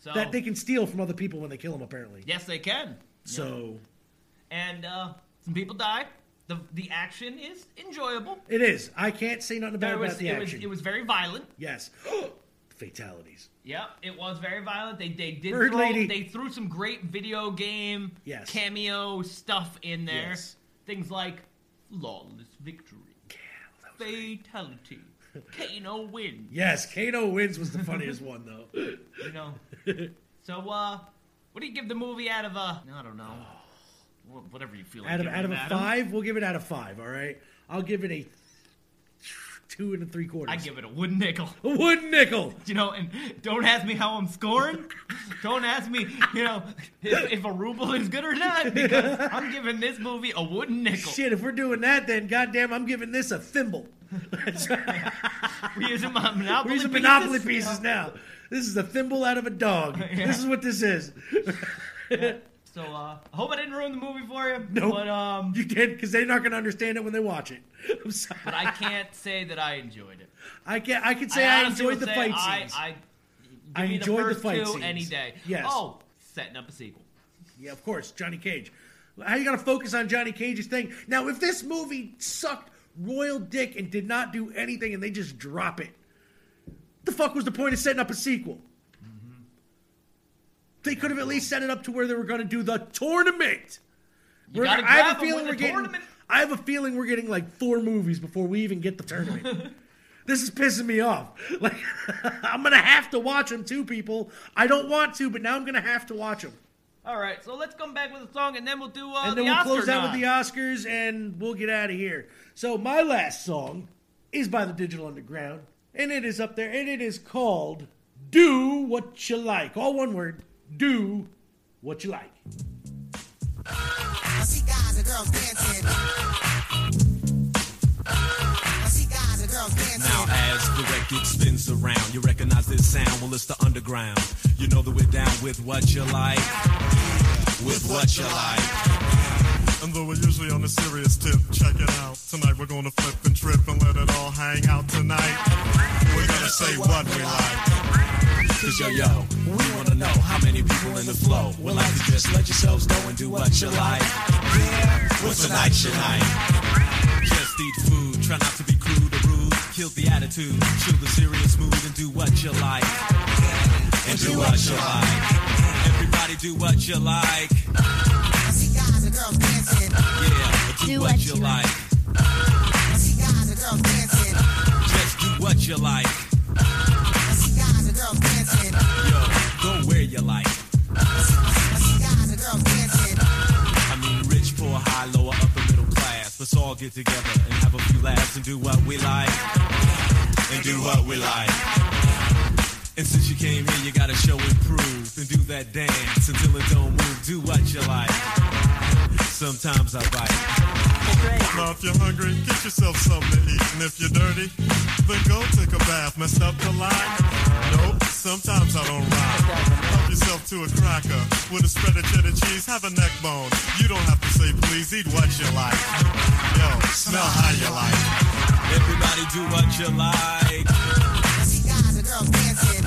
So
that they can steal from other people when they kill them. Apparently.
yes, they can.
So
And uh, some people die. The the action is enjoyable.
it is. I can't say nothing bad
was,
about the
it was
action.
it was very violent.
yes. *gasps* Fatalities.
Yep, it was very violent. They they did
Bird
throw,
lady.
they threw some great video game
Yes.
cameo stuff in there.
Yes.
Things like flawless victory, fatality, Kano wins.
Yes, Kano wins was the funniest one though.
You know. so uh, what do you give the movie out of uh? I don't know. Wh- Whatever you feel like.
Out of out of a
Adam.
five, we'll give it out of five. All right, I'll give it a two and a three quarters.
I give it a wooden nickel.
a wooden nickel. *laughs*
You know, and don't ask me how I'm scoring. don't ask me, you know, if, if a ruble is good or not, because I'm giving this movie a wooden nickel.
Shit, if we're doing that, then goddamn, I'm giving this a thimble. *laughs*
We're using *laughs* Monopoly
We're using
pieces.
Monopoly pieces now. This is a thimble out of a dog.
Yeah.
This is what this is.
So uh, I hope I didn't ruin the movie for you.
Nope.
But um,
You did because they're not going to understand it when they watch it. *laughs* I'm sorry.
but I can't say that I enjoyed it.
I can I can say I,
honestly
enjoyed the fight
I,
scenes.
I,
I
me
enjoyed the
the
fight scenes.
any day.
Yes.
Oh, setting up a sequel.
Yeah, of course, Johnny Cage. How you gonna focus on Johnny Cage's thing? Now, if this movie sucked royal dick and did not do anything, and they just drop it, the fuck was the point of setting up a sequel? They could have at least set it up to where they were gonna do the tournament. I have a feeling we're getting.
tournament.
I have a feeling we're getting like four movies before we even get the tournament. *laughs* this is pissing me off. Like, *laughs* I'm gonna have to watch them too, people. I don't want to, but now I'm gonna have to watch them.
All right, so let's come back with a song, and then we'll do uh,
and then
the
we'll
Oscar
close out with the Oscars and we'll get out of here. So my last song is by the Digital Underground, and it is up there, and it is called "Do What You Like." All one word. Do what you like.
I see guys and girls dancing. I see guys and girls dancing.
Now as the record spins around, you recognize this sound, well it's the underground. You know that we're down with what you like, with what you like.
And though we're usually on a serious tip, check it out. Tonight we're gonna flip and trip and let it all hang out tonight. We're gonna say what we like.
Cause yo yo, we wanna know how many people in the flow will like to just let yourselves go and do what you like. Yeah, what's tonight's your night? Just eat food, try not to be crude or rude. Kill the attitude, chill the serious mood and do what you like. And do what you like. Everybody do what you like.
I see guys and girls dancing.
Yeah, do, what, you like.
I see guys and girls dancing.
Just do what you
you like.
I see guys and girls dancing.
Yo, go where you like.
I see guys and girls dancing.
I mean, rich, poor, high, lower, upper, middle class. Let's all get together and have a few laughs and do what we like. And do what we like. And since you came here, you gotta show and prove and do that dance until it don't move. Do what you like. Sometimes I bite.
Now, if you're hungry, get yourself something to eat. And if you're dirty, then go take a bath. Messed up the line? Nope, sometimes I don't rhyme. Help yourself to a cracker with a spread of cheddar cheese. Have a neck bone. You don't have to say please. Eat what you like. Yo, smell how you like.
Everybody do what you like.
I see guys and girls dancing.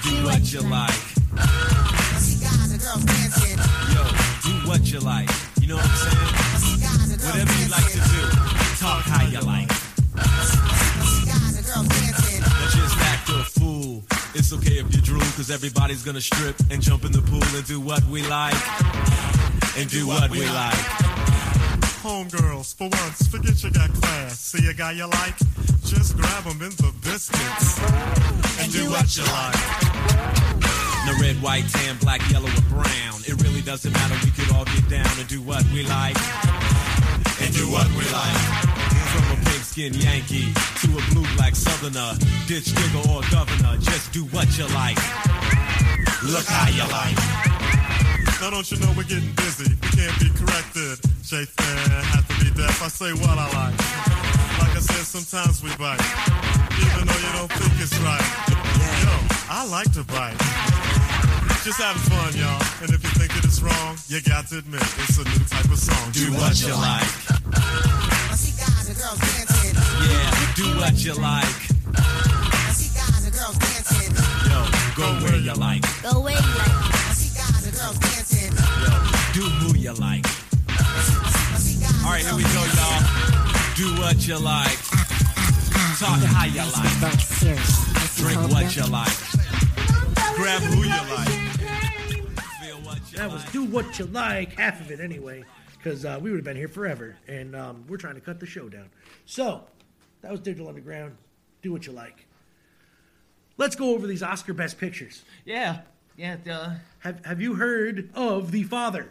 Do what you like.
I see guys and girls dancing.
Yo, do what you like. You know what I'm saying?
I see guys and girls
Whatever you like to do, talk how you like.
I see guys and girls dancing.
Now just act a fool. It's okay if you drool, cause everybody's gonna strip and jump in the pool and do what we like. And do what we like.
Homegirls, for once, forget you got class. See a guy you like? Just grab him in the biscuits. And do what you like.
No red, white, tan, black, yellow, or brown. It really doesn't matter. We could all get down and do what we like. And do what we like. From a pigskin Yankee to a blue black southerner, ditch digger or governor, just do what you like. Look how you like.
Now don't you know we're getting busy? We can't be corrected. Shaitan have to be deaf. I say what I like. Like I said, sometimes we bite. Even though you don't think it's right. Yo, I like to bite. Just having fun, y'all. And if you think that it's wrong, you got to admit it's a new type of song.
Do what you like.
I see guys and girls dancing.
Yeah, do what you like.
I see guys and girls dancing.
Yo, go where you like.
Go where you like. I see guys and girls dancing.
Yo, do who you like. All right, here we go, y'all. Do what you like. Talk how you like. Drink what you like. Grab who you like.
That was do what you like, half of it anyway, because uh, we would have been here forever, and um, we're trying to cut the show down. So that was Digital Underground. Do what you like. Let's go over these Oscar Best Pictures.
Yeah, yeah. Uh,
Have Have you heard of The Father?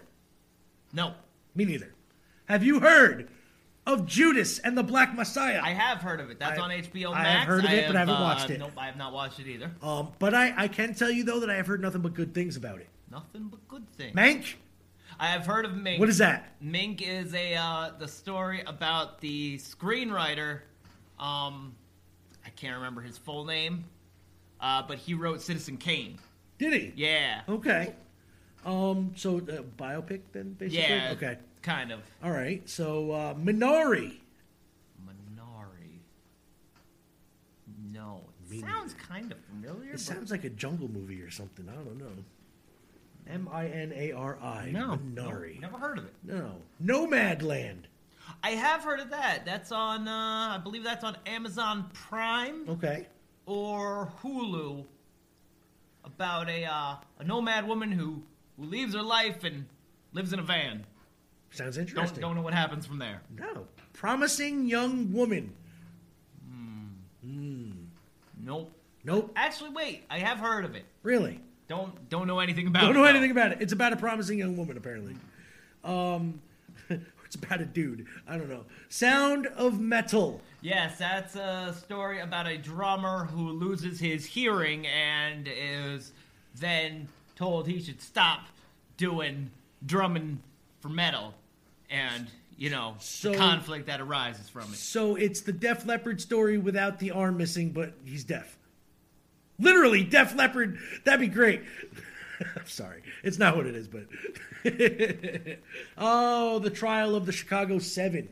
no,
Me neither. Have you heard of Judas and the Black Messiah?
I have heard of it. That's
I-
on HBO Max.
I have heard of it, but I haven't
uh,
watched it.
Nope, I have not watched it either.
Um, but I, I can tell you though that I have heard nothing but good things about it.
Nothing but good things.
Mank,
I have heard of Mink.
What is that?
Mink is a uh, the story about the screenwriter. Um, I can't remember his full name, uh, but he wrote Citizen Kane.
did he?
Yeah.
Okay. Um, so uh, biopic then, basically.
Yeah.
Okay.
Kind of.
All right. So uh, Minari.
Minari. No. It sounds kind of familiar.
It sounds like a jungle movie or something. I don't know. M I N A R I.
no.
Minari.
no, Never heard of it.
No. Nomadland.
I have heard of that. That's on. Uh, I believe that's on Amazon Prime
Okay.
or Hulu. About a uh, a nomad woman who who leaves her life and lives in a van.
Sounds
Don't
interesting.
don't know what happens from there.
No. Promising young woman.
Nope.
Nope.
Actually, wait. I have heard of it.
Really?
Don't don't know anything about
Don't
it.
know
though.
anything about it. It's about a promising young woman, apparently. Um, *laughs* it's about a dude. I don't know. Sound of Metal.
Yes, that's a story about a drummer who loses his hearing and is then told he should stop doing drumming for metal, and you know
So-
the conflict that arises from it.
So it's the Def Leppard story without the arm missing, but he's deaf. Literally, Def Leppard. That'd be great. *laughs* I'm sorry. It's not what it is, but. *laughs* oh, the trial of the Chicago Seven.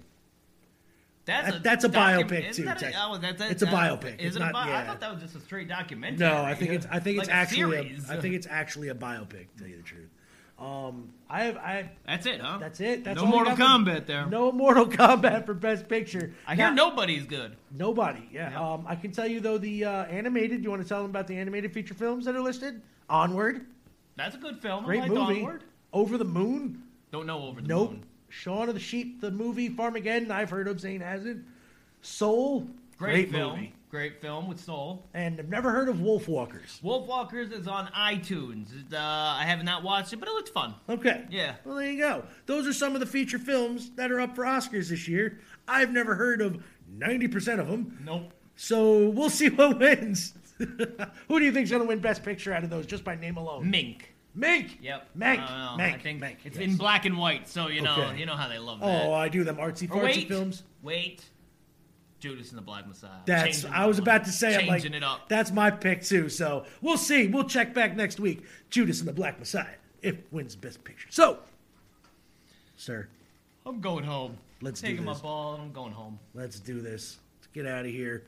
That's
That- that's a
docu-
biopic, too,
that a- oh, that-
It's a biopic.
Is
It's
it
not-
a bio-
yeah.
I thought that was just a straight documentary.
No, I think it's. I think it's
Like a
actually. A. I think it's actually a biopic. To tell you the truth. Um, I have. I.
That's it, huh?
That's it. That's
no Mortal
got for-
Kombat there.
No Mortal Kombat for Best Picture.
I hear
Now-
nobody's good.
Nobody. Yeah. Um, I can tell you though the uh, animated. You want to tell them about the animated feature films that are listed? Onward.
That's a good film.
Great
I
movie.
Onward.
Over the Moon.
Don't know over the
Nope.
moon.
Shaun of the Sheep, the movie. Farmageddon. I've heard of. Zane hasn't. Soul.
Great film.
movie.
Great film with soul.
And I've never heard of Wolf
Walkers. Wolf Walkers is on iTunes. Uh, I have not watched it, but it looks fun.
Okay.
Yeah.
Well, there you go. Those are some of the feature films that are up for Oscars this year. I've never heard of 90% of them.
Nope.
So we'll see what *laughs* wins. *laughs* Who do you think's going to win Best Picture out of those, just by name alone?
Mink.
Mink.
Yep. Mink. Don't I think
Mank,
it's
yes.
in black and white, so you know
Okay.
you know how they love that.
Oh, I do them artsy fartsy
wait,
films.
Wait. Judas and the Black Messiah.
That's.
Changing
I was about to say. I'm like,
Changing it up.
that's my pick too. So we'll see. We'll check back next week. Judas and the Black Messiah if wins Best Picture. So, sir,
I'm going home.
Let's do
taking my ball and I'm going home.
let's do this. Let's get out of here.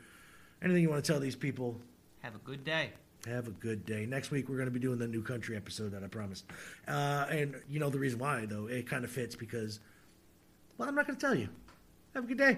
Anything you want to tell these people?
Have a good day.
Have a good day. Next week we're going to be doing the new country episode that I promised. Uh, and you know the reason why though it kind of fits because, well, I'm not going to tell you. Have a good day.